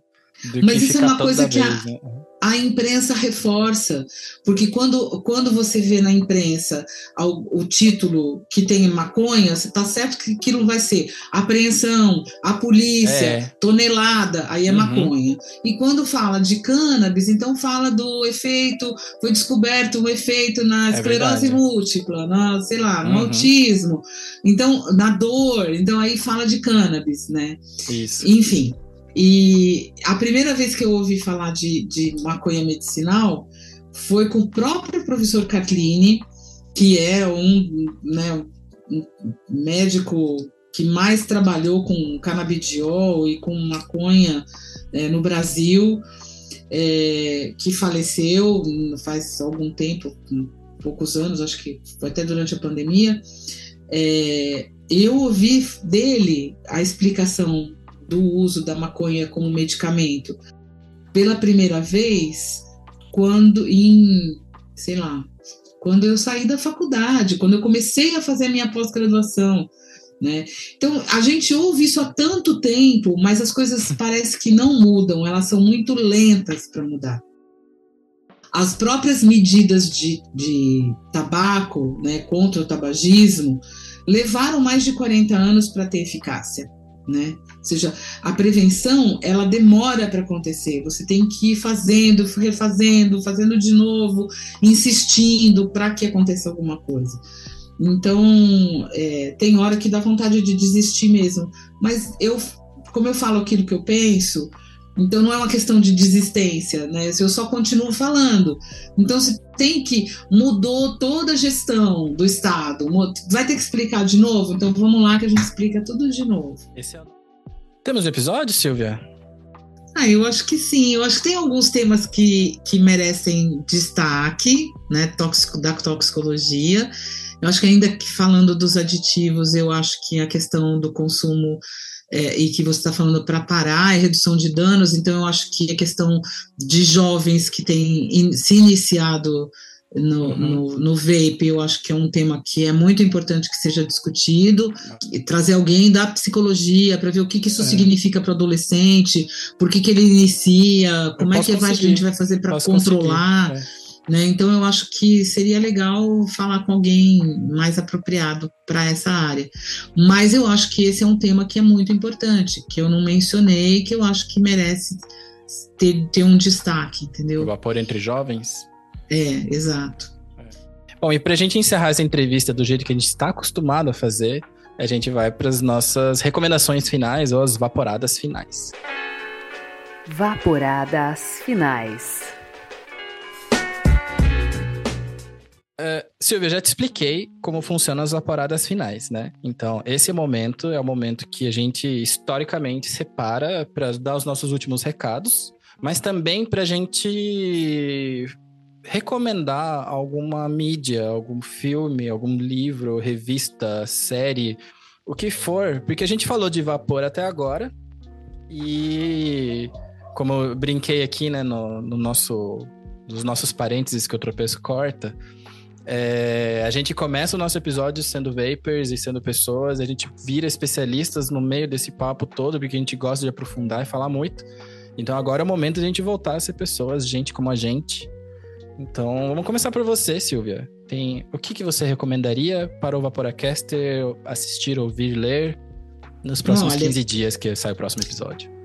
Mas isso é uma coisa que a, né? a imprensa reforça, porque quando, quando você vê na imprensa o, o título que tem maconha, você está certo que aquilo vai ser apreensão, a polícia, é. tonelada, aí é uhum. maconha. E quando fala de cannabis, então fala do efeito, foi descoberto um efeito na é esclerose é múltipla, na, sei lá, no uhum. autismo, então na dor, então aí fala de cannabis, né? Isso. Enfim. E a primeira vez que eu ouvi falar de, de maconha medicinal foi com o próprio professor Kathleen, que é um, né, um médico que mais trabalhou com canabidiol e com maconha é, no Brasil, é, que faleceu faz algum tempo, poucos anos, acho que foi até durante a pandemia. É, eu ouvi dele a explicação do uso da maconha como medicamento pela primeira vez quando em, sei lá, quando eu saí da faculdade, quando eu comecei a fazer a minha pós-graduação, né? Então, a gente ouve isso há tanto tempo, mas as coisas parece que não mudam, elas são muito lentas para mudar. As próprias medidas de, de tabaco, né, contra o tabagismo, levaram mais de 40 anos para ter eficácia né? Ou seja, a prevenção ela demora para acontecer. Você tem que ir fazendo, refazendo, fazendo de novo, insistindo para que aconteça alguma coisa. Então, é, tem hora que dá vontade de desistir mesmo. Mas eu, como eu falo aquilo que eu penso, então não é uma questão de desistência, né? Eu só continuo falando. Então se tem que mudou toda a gestão do estado, vai ter que explicar de novo. Então vamos lá que a gente explica tudo de novo. É... Temos episódio, Silvia? Ah, eu acho que sim. Eu acho que tem alguns temas que, que merecem destaque, né? Tóxico, da toxicologia. Eu acho que ainda que falando dos aditivos, eu acho que a questão do consumo é, e que você está falando para parar a redução de danos, então eu acho que a questão de jovens que têm in, se iniciado no, uhum. no, no, vape, eu acho que é um tema que é muito importante que seja discutido, e trazer alguém da psicologia para ver o que, que isso é. significa para o adolescente, por que, que ele inicia, como é que a gente vai fazer para controlar. É. Né? Então, eu acho que seria legal falar com alguém mais apropriado para essa área. Mas eu acho que esse é um tema que é muito importante, que eu não mencionei, que eu acho que merece ter, ter um destaque, entendeu? O vapor entre jovens? É, exato. Bom, e para a gente encerrar essa entrevista do jeito que a gente está acostumado a fazer, a gente vai para as nossas recomendações finais ou as vaporadas finais. Vaporadas finais. Uh, Silvia, eu já te expliquei como funcionam as vaporadas finais, né? Então, esse momento é o momento que a gente historicamente separa para dar os nossos últimos recados, mas também para a gente recomendar alguma mídia, algum filme, algum livro, revista, série, o que for, porque a gente falou de vapor até agora e como eu brinquei aqui, né, no, no nosso, nos nossos parênteses que o tropeço corta, é, a gente começa o nosso episódio sendo vapers e sendo pessoas, a gente vira especialistas no meio desse papo todo, porque a gente gosta de aprofundar e falar muito. Então agora é o momento de a gente voltar a ser pessoas, gente como a gente. Então vamos começar por você, Silvia. Tem o que, que você recomendaria para o Vaporacaster assistir, ouvir, ler Nos próximos Olha, 15 dias que sai o próximo episódio.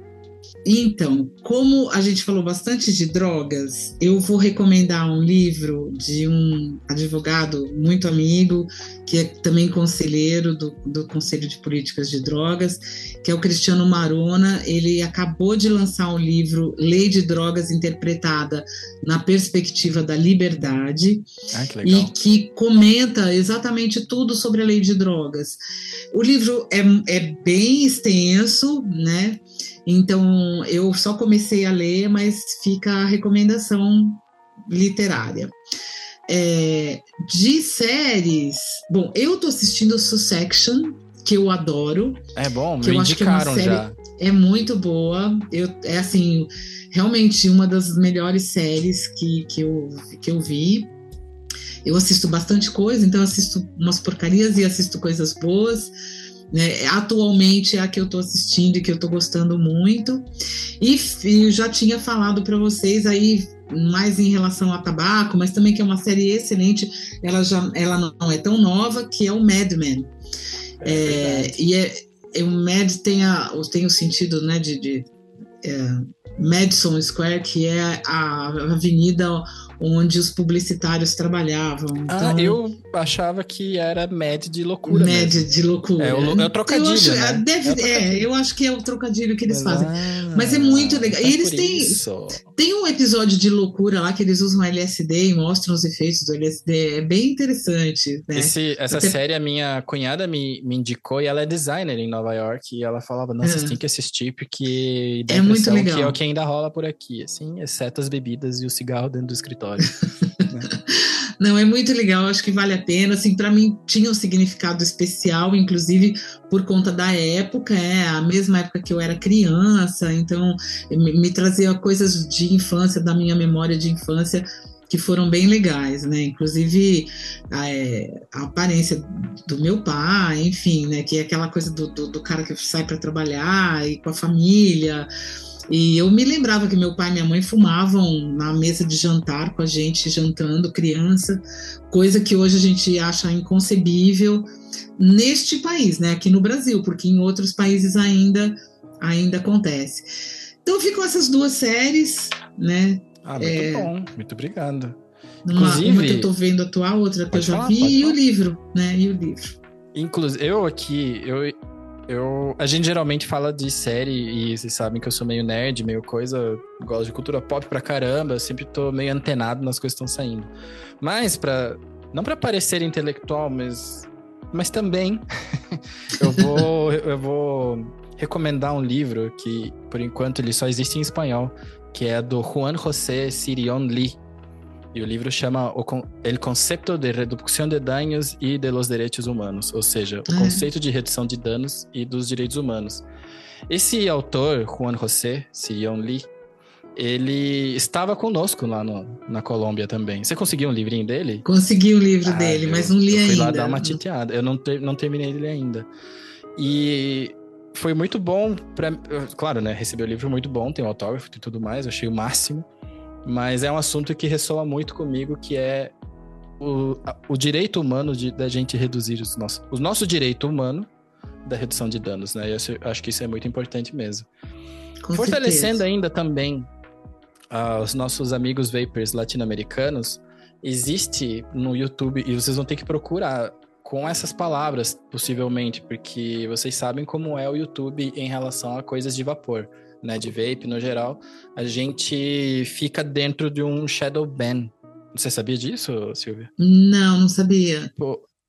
Então, como a gente falou bastante de drogas, eu vou recomendar um livro de um advogado muito amigo, que é também conselheiro do, do Conselho de Políticas de Drogas, que é o Cristiano Marona. Ele acabou de lançar um livro, Lei de Drogas Interpretada na Perspectiva da Liberdade, Ah, que legal. e que comenta exatamente tudo sobre a lei de drogas. O livro é, é bem extenso, né? Então eu só comecei a ler, mas fica a recomendação literária. É, de séries, bom, eu tô assistindo Succession, que eu adoro, É bom, me eu acho que é uma indicaram série- já. é muito boa. Eu, é assim, realmente uma das melhores séries que, que, eu, que eu vi. Eu assisto bastante coisa, então assisto umas porcarias e assisto coisas boas. Né? Atualmente é a que eu tô assistindo e que eu tô gostando muito. E eu já tinha falado para vocês aí mais em relação ao tabaco, mas também que é uma série excelente. Ela já ela não é tão nova, que é o Mad Men. É, e é, é, o Mad tem, a, tem o sentido né, de, de é, Madison Square, que é a avenida onde os publicitários trabalhavam. Ah, Então, eu achava que era Mad de loucura Mad mesmo. de loucura. É o- é o trocadilho, eu acho, né? é, deve- É trocadilho. é, eu acho que é o trocadilho que eles fazem. ah, Mas é muito legal. E eles têm- isso. Tem um episódio de loucura lá que eles usam LSD e mostram os efeitos do LSD. É bem interessante, né? Esse- essa Até- série a minha cunhada me, me indicou e ela é designer em Nova York e ela falava, nossa, É. você tem que assistir porque É muito legal. que é o que ainda rola por aqui, assim, exceto as bebidas e o cigarro dentro do escritório. Não, é muito legal, acho que vale a pena. Assim, para mim tinha um significado especial, inclusive por conta da época, é a mesma época que eu era criança, então me, me trazia coisas de infância, da minha memória de infância, que foram bem legais, né? Inclusive a, é, a aparência do meu pai, enfim, né? Que é aquela coisa do, do, do cara que sai para trabalhar e com a família. E eu me lembrava que meu pai e minha mãe fumavam na mesa de jantar com a gente, jantando, criança, coisa que hoje a gente acha inconcebível neste país, né? Aqui no Brasil, porque em outros países ainda, ainda acontece. Então ficam essas duas séries, né? Ah, muito É. bom, muito obrigado. Uma, Inclusive- uma que eu tô vendo atual, outra que eu já falar, vi, e o falar. livro, né? E o livro. Inclusive, eu aqui, eu, eu. A gente geralmente fala de série e vocês sabem que eu sou meio nerd, meio coisa. Gosto de cultura pop pra caramba, eu sempre tô meio antenado nas coisas que estão saindo. Mas, pra. Não pra parecer intelectual, mas. Mas também. eu vou. eu vou recomendar um livro que, por enquanto, ele só existe em espanhol, que é do Juan José Sirion Lee. E o livro chama o El Concepto de Reducción de Daños y de los Derechos Humanos, ou seja, o Ah. conceito de redução de danos e dos direitos humanos. Esse autor, Juan José Sirion Lee, ele estava conosco lá no- na Colômbia também. Você conseguiu um livrinho dele? Consegui o livro Ah, dele, eu- mas não li eu fui ainda. lá dar uma titeada. Eu não, ter- não terminei ele ainda. E foi muito bom para Claro, né? Recebi o livro muito bom, tem um autógrafo e tudo mais, eu achei o máximo. Mas é um assunto que ressoa muito comigo, que é o, o direito humano de, da gente reduzir os nossos... O nosso direito humano da redução de danos, né? E eu acho- que isso é muito importante mesmo. Com Fortalecendo certeza. ainda também ah, os nossos amigos vapers latino-americanos, existe no YouTube, e vocês vão ter que procurar com essas palavras, possivelmente, porque vocês sabem como é o YouTube em relação a coisas de vapor, né? De vape no geral. A gente fica dentro de um shadow ban. Você sabia disso, Silvia? Não, não sabia.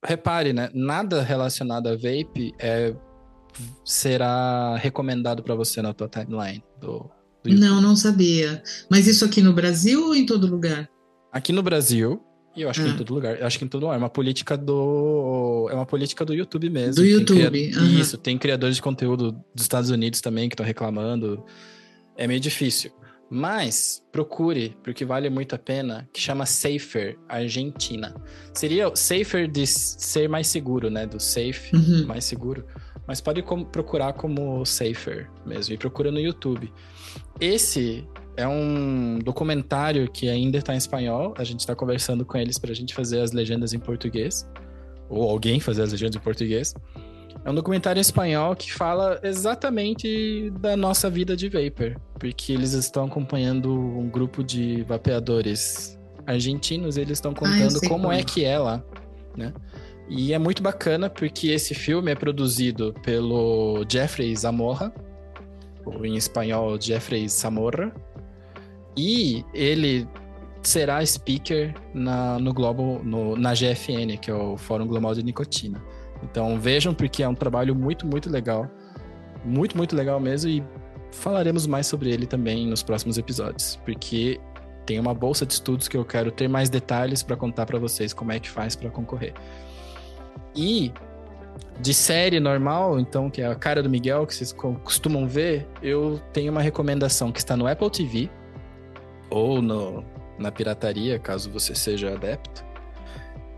Repare, né? Nada relacionado a vape é, será recomendado para você na tua timeline do, do. Não, não sabia. Mas isso aqui no Brasil ou em todo lugar? Aqui no Brasil, e eu acho que em todo lugar, eu acho que em todo lugar, é uma política do. É uma política do YouTube mesmo. Do Tem YouTube, cria- aham. Isso, tem criadores de conteúdo dos Estados Unidos também que estão reclamando. É meio difícil. Mas procure, porque vale muito a pena, que chama Safer Argentina. Seria o Safer de ser mais seguro, né? Do safe, Uhum. mais seguro. Mas pode procurar como Safer mesmo. E procura no YouTube. Esse é um documentário que ainda está em espanhol. A gente está conversando com eles para a gente fazer as legendas em português. Ou alguém fazer as legendas em português. É um documentário espanhol que fala exatamente da nossa vida de vapor, porque eles estão acompanhando um grupo de vapeadores argentinos, eles estão contando ah, como, como é que é lá, né? E é muito bacana porque esse filme é produzido pelo Jeffrey Zamorra, ou em espanhol Jeffrey Zamorra, e ele será speaker na, no Globo, no, na GFN, que é o Fórum Global de Nicotina. Então vejam porque é um trabalho muito, muito legal. Muito, muito legal mesmo e falaremos mais sobre ele também nos próximos episódios, porque tem uma bolsa de estudos que eu quero ter mais detalhes para contar para vocês como é que faz para concorrer. E de série normal, então, que é a cara do Miguel, que vocês costumam ver, eu tenho uma recomendação que está no Apple TV ou no, na pirataria, caso você seja adepto,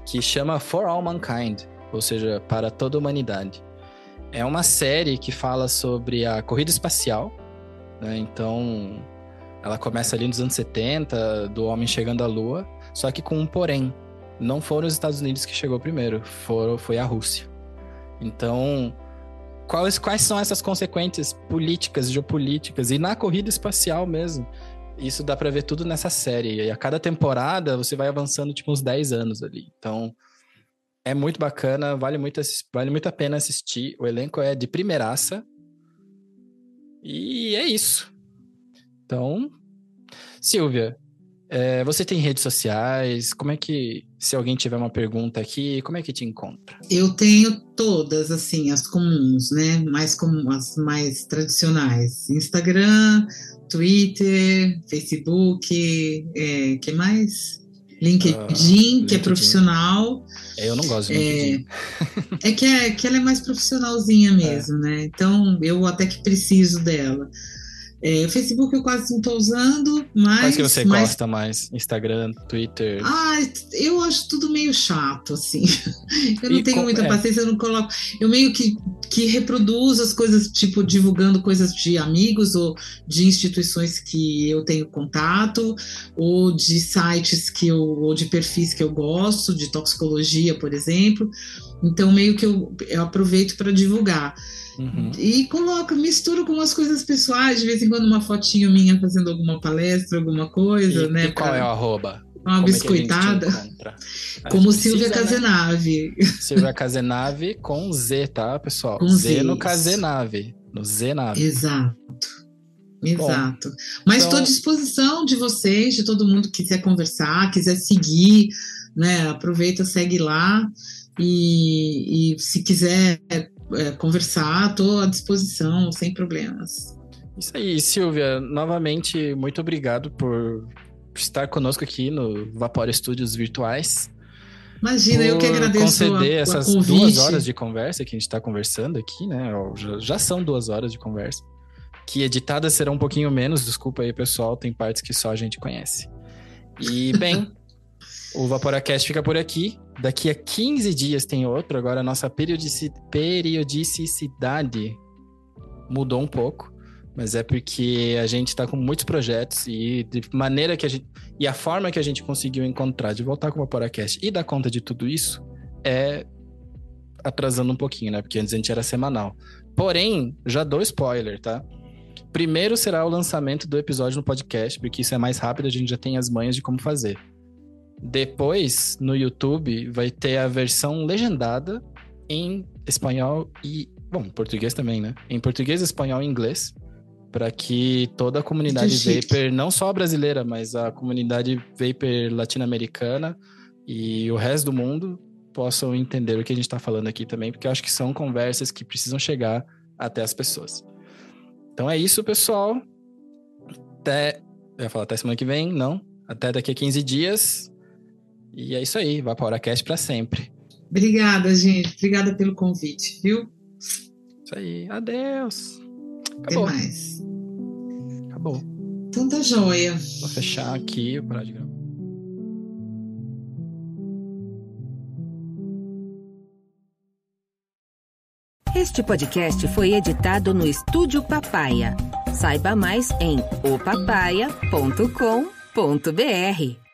que chama For All Mankind, ou seja, para toda a humanidade. É uma série que fala sobre a corrida espacial, né? Então, ela começa ali nos anos 70, do homem chegando à Lua, só que com um porém não foram os Estados Unidos que chegou primeiro, foram, foi a Rússia. Então, quais, quais são essas consequências políticas, geopolíticas e na corrida espacial mesmo? Isso dá para ver tudo nessa série. E a cada temporada você vai avançando tipo uns 10 anos ali. Então, é muito bacana, vale muito, vale muito a pena assistir. O elenco é de primeiraça. E é isso. Então, Silvia, é, você tem redes sociais? Como é que, se alguém tiver uma pergunta aqui, como é que te encontra? Eu tenho todas, assim, as comuns, né? Mais como as mais tradicionais. Instagram, Twitter, Facebook, é, que mais? LinkedIn, uh, LinkedIn, que é profissional. É, eu não gosto de LinkedIn. É, é, que, é que ela é mais profissionalzinha é. mesmo, é. né? Então, eu até que preciso dela. É, Facebook eu quase não estou usando, mas. Quais que você mas... gosta mais? Instagram, Twitter? Ah, eu acho tudo meio chato, assim. Eu não e tenho com... muita é. paciência, eu não coloco. Eu meio que, que reproduzo as coisas, tipo, divulgando coisas de amigos ou de instituições que eu tenho contato, ou de sites que eu, ou de perfis que eu gosto, de toxicologia, por exemplo. Então, meio que eu, eu aproveito para divulgar. Uhum. E coloco, misturo com umas coisas pessoais, de vez em quando uma fotinho minha fazendo alguma palestra, alguma coisa, e, né? E qual pra... é o arroba? Uma Como biscoitada. É Como Silvia Casenave. Né? Silvia Casenave com Z, tá, pessoal? Com Z, Z no Casenave. No Zenave. Exato. Exato. Bom, Mas estou então... à disposição de vocês, de todo mundo que quiser conversar, quiser seguir, né? Aproveita, segue lá. E, e se quiser é, conversar, estou à disposição, sem problemas. Isso aí, Silvia, novamente, muito obrigado por estar conosco aqui no Vapor Studios Virtuais. Imagina, eu que agradeço conceder a, essas duas horas de conversa que a gente está conversando aqui, né? Já, já, são duas horas de conversa. Que editadas serão um pouquinho menos, desculpa aí, pessoal, tem partes que só a gente conhece. E, bem, o Vaporacast fica por aqui. Daqui a 15 dias tem outro. Agora a nossa periodicidade mudou um pouco. Mas é porque a gente está com muitos projetos e de maneira que a gente. E a forma que a gente conseguiu encontrar de voltar com o Vaporacast e dar conta de tudo isso é atrasando um pouquinho, né? Porque antes a gente era semanal. Porém, já dou spoiler, tá? Primeiro será o lançamento do episódio no podcast, porque isso é mais rápido, a gente já tem as manhas de como fazer. Depois, no YouTube, vai ter a versão legendada em espanhol e. Bom, português também, né? Em português, espanhol e inglês. Para que toda a comunidade Vapor, não só a brasileira, mas a comunidade Vapor latino-americana e o resto do mundo possam entender o que a gente está falando aqui também, porque eu acho que são conversas que precisam chegar até as pessoas. Então é isso, pessoal. Até. Eu ia falar até semana que vem, não. Até daqui a 15 dias. E é isso aí, VaporaCast para sempre. Obrigada, gente. Obrigada pelo convite, viu? Isso aí. Adeus. Acabou. Até mais. Acabou. Então tá joia. Vou fechar aqui o parar de gravar. Este podcast foi editado no Estúdio Papaya. Saiba mais em opapaya.com.br.